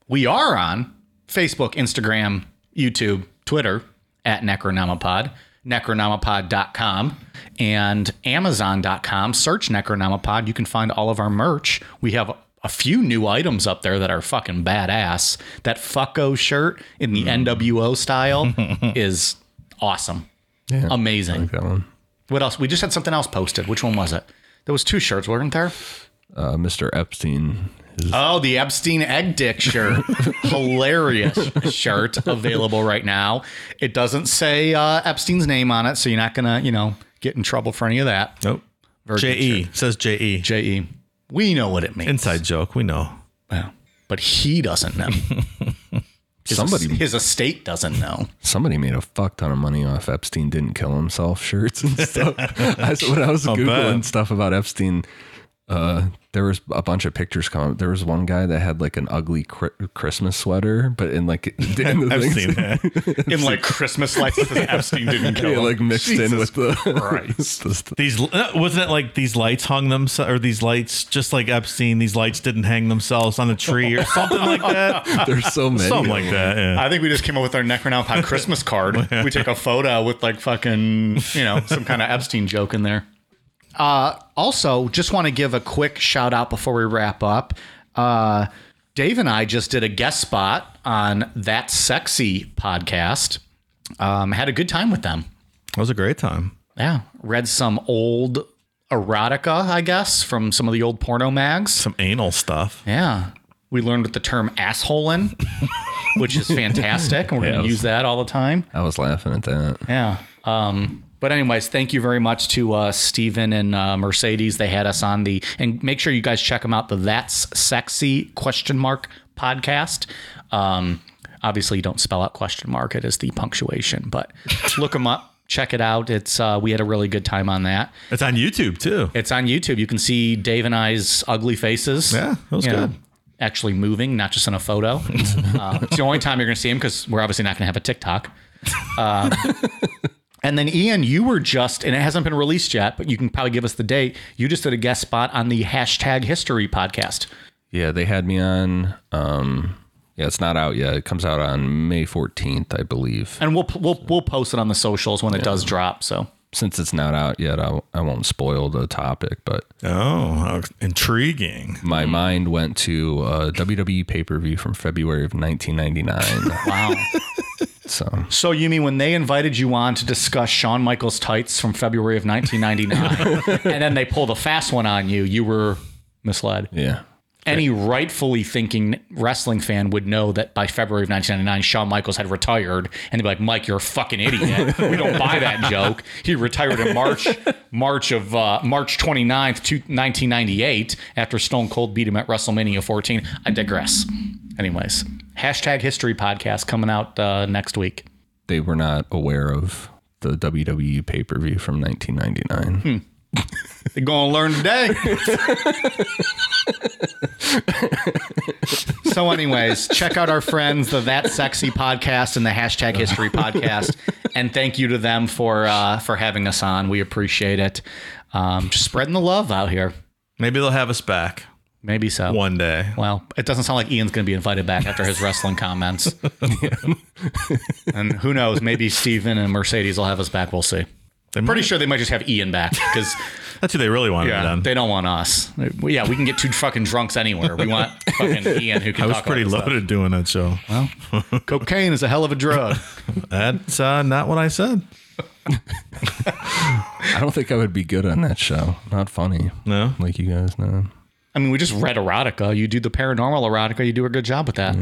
We are on Facebook, Instagram, YouTube, Twitter at Necronomipod, necronomipod.com, and amazon.com. Search Necronomipod. You can find all of our merch. We have a few new items up there that are fucking badass. That fucko shirt in the NWO style *laughs* is awesome. Yeah, Amazing. I like that one. What else? We just had something else posted. Which one was it? There was two shirts, weren't there? Uh, Mr. Epstein. Is, Oh, the Epstein egg dick shirt. *laughs* Hilarious shirt available right now. It doesn't say uh, Epstein's name on it, so you're not gonna, you know, get in trouble for any of that. Nope. Virgin J E says J E. J E. We know what it means. Inside joke. We know. Yeah. But he doesn't know. *laughs* His, Somebody- his estate doesn't know. *laughs* somebody made a fuck ton of money off Epstein didn't kill himself shirts and stuff. *laughs* I, when I was I'll googling bet. stuff about Epstein, uh, there was a bunch of pictures coming. There was one guy that had like an ugly cri- Christmas sweater, but in like *laughs* in the I've things- seen *laughs* that. In like Christmas lights that Epstein didn't kill Yeah, like mixed in *laughs* with the, Christ. the- These uh, wasn't it like these lights hung them or these lights just like Epstein. These lights didn't hang themselves on a tree or something like that. There's so many. Something like that. Yeah. I think we just came up with our Necronaut Christmas card. We take a photo with like fucking, you know, some kind of Epstein joke in there. Uh, also, just want to give a quick shout out before we wrap up. Uh, Dave and I just did a guest spot on that sexy podcast. Um, had a good time with them. That was a great time. Yeah, read some old erotica, I guess, from some of the old porno mags. Some anal stuff. Yeah. We learned what the term assholing, which is *laughs* fantastic. And we're Yeah, going to use that all the time. I was laughing at that. Yeah. Um, but anyways, thank you very much to uh, Steven and uh, Mercedes. They had us on the and make sure you guys check them out. The That's Sexy question mark podcast. Um, obviously, you don't spell out question mark. It is the punctuation, but *laughs* look them up. Check it out. It's uh, we had a really good time on that. It's on YouTube too. It's on YouTube. You can see Dave and I's ugly faces. Yeah, that was you know, good. actually moving, not just in a photo. *laughs* uh, it's the only time you're going to see him because we're obviously not going to have a TikTok. Um, *laughs* and then Ian, you were just, and it hasn't been released yet, but you can probably give us the date. You just did a guest spot on the hashtag History podcast. Yeah, they had me on. Um, yeah, it's not out yet. It comes out on May 14th, I believe. And we'll we'll we'll post it on the socials when it does drop. So Since it's not out yet, I, I won't spoil the topic, but Oh, how intriguing. my mind went to a WWE pay per view from February of 1999. wow. *laughs* so So you mean when they invited you on to discuss Shawn Michaels tights from February of 1999, *laughs* and then they pulled a fast one on you, you were misled. yeah, Any rightfully thinking wrestling fan would know that by February of 1999, Shawn Michaels had retired, and they'd be like, "Mike, you're a fucking idiot. We don't buy that joke." He retired in March, March of uh, March 29th, to 1998, after Stone Cold beat him at WrestleMania 14. I digress. Anyways, hashtag History podcast coming out uh, next week. they were not aware of the WWE pay per view from 1999. They're gonna learn today. so, anyways, check out our friends, the That Sexy podcast and the hashtag History podcast, and thank you to them for uh, for having us on. We appreciate it. Um, just spreading the love out here. Maybe they'll have us back Maybe so. one day. Well, it doesn't sound like Ian's going to be invited back after his wrestling comments. *laughs* and who knows? Maybe Steven and Mercedes will have us back. We'll see. They Pretty might. sure they might just have Ian back because *laughs* That's who they really want. Yeah, done. they don't want us. Yeah, we can get two fucking drunks anywhere. We want *laughs* fucking Ian who can I was talk pretty about loaded doing that show. this stuff. Cocaine is a hell of a drug. That's uh, not what I said. I don't think I would be good on that show. Not funny. No. like you guys know. I mean, we just read erotica. You do the paranormal erotica. You do a good job with that.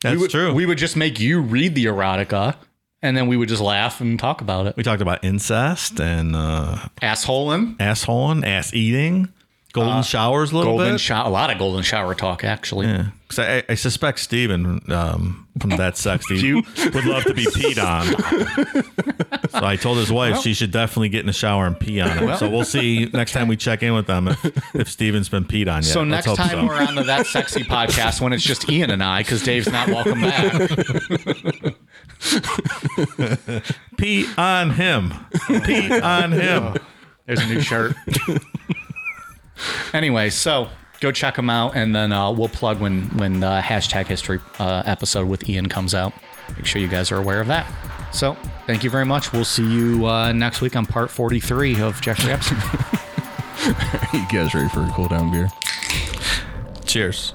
That's we would, true. We would just make you read the erotica, and then we would just laugh and talk about it. We talked about incest and uh, Assholing, assholing, ass eating, golden showers a little golden bit. shower, a lot of golden shower talk actually. yeah, 'Cause I, I suspect Steven um, from that sex *laughs* You- would love to be peed on. so I told his wife she should definitely get in the shower and pee on him. so we'll see next time we check in with them if, if Steven's been peed on yet. So Let's next time so. we're on the That Sexy podcast when it's just Ian and I because Dave's not welcome back. *laughs* pee on him, pee on him. There's a new shirt. *laughs* anyway, so go check them out, and then uh, we'll plug when when the hashtag history uh, episode with Ian comes out. Make sure you guys are aware of that. So thank you very much. We'll see you uh, next week on part 43 of Jeffrey Epstein. *laughs* You guys ready for a cool down beer? Cheers.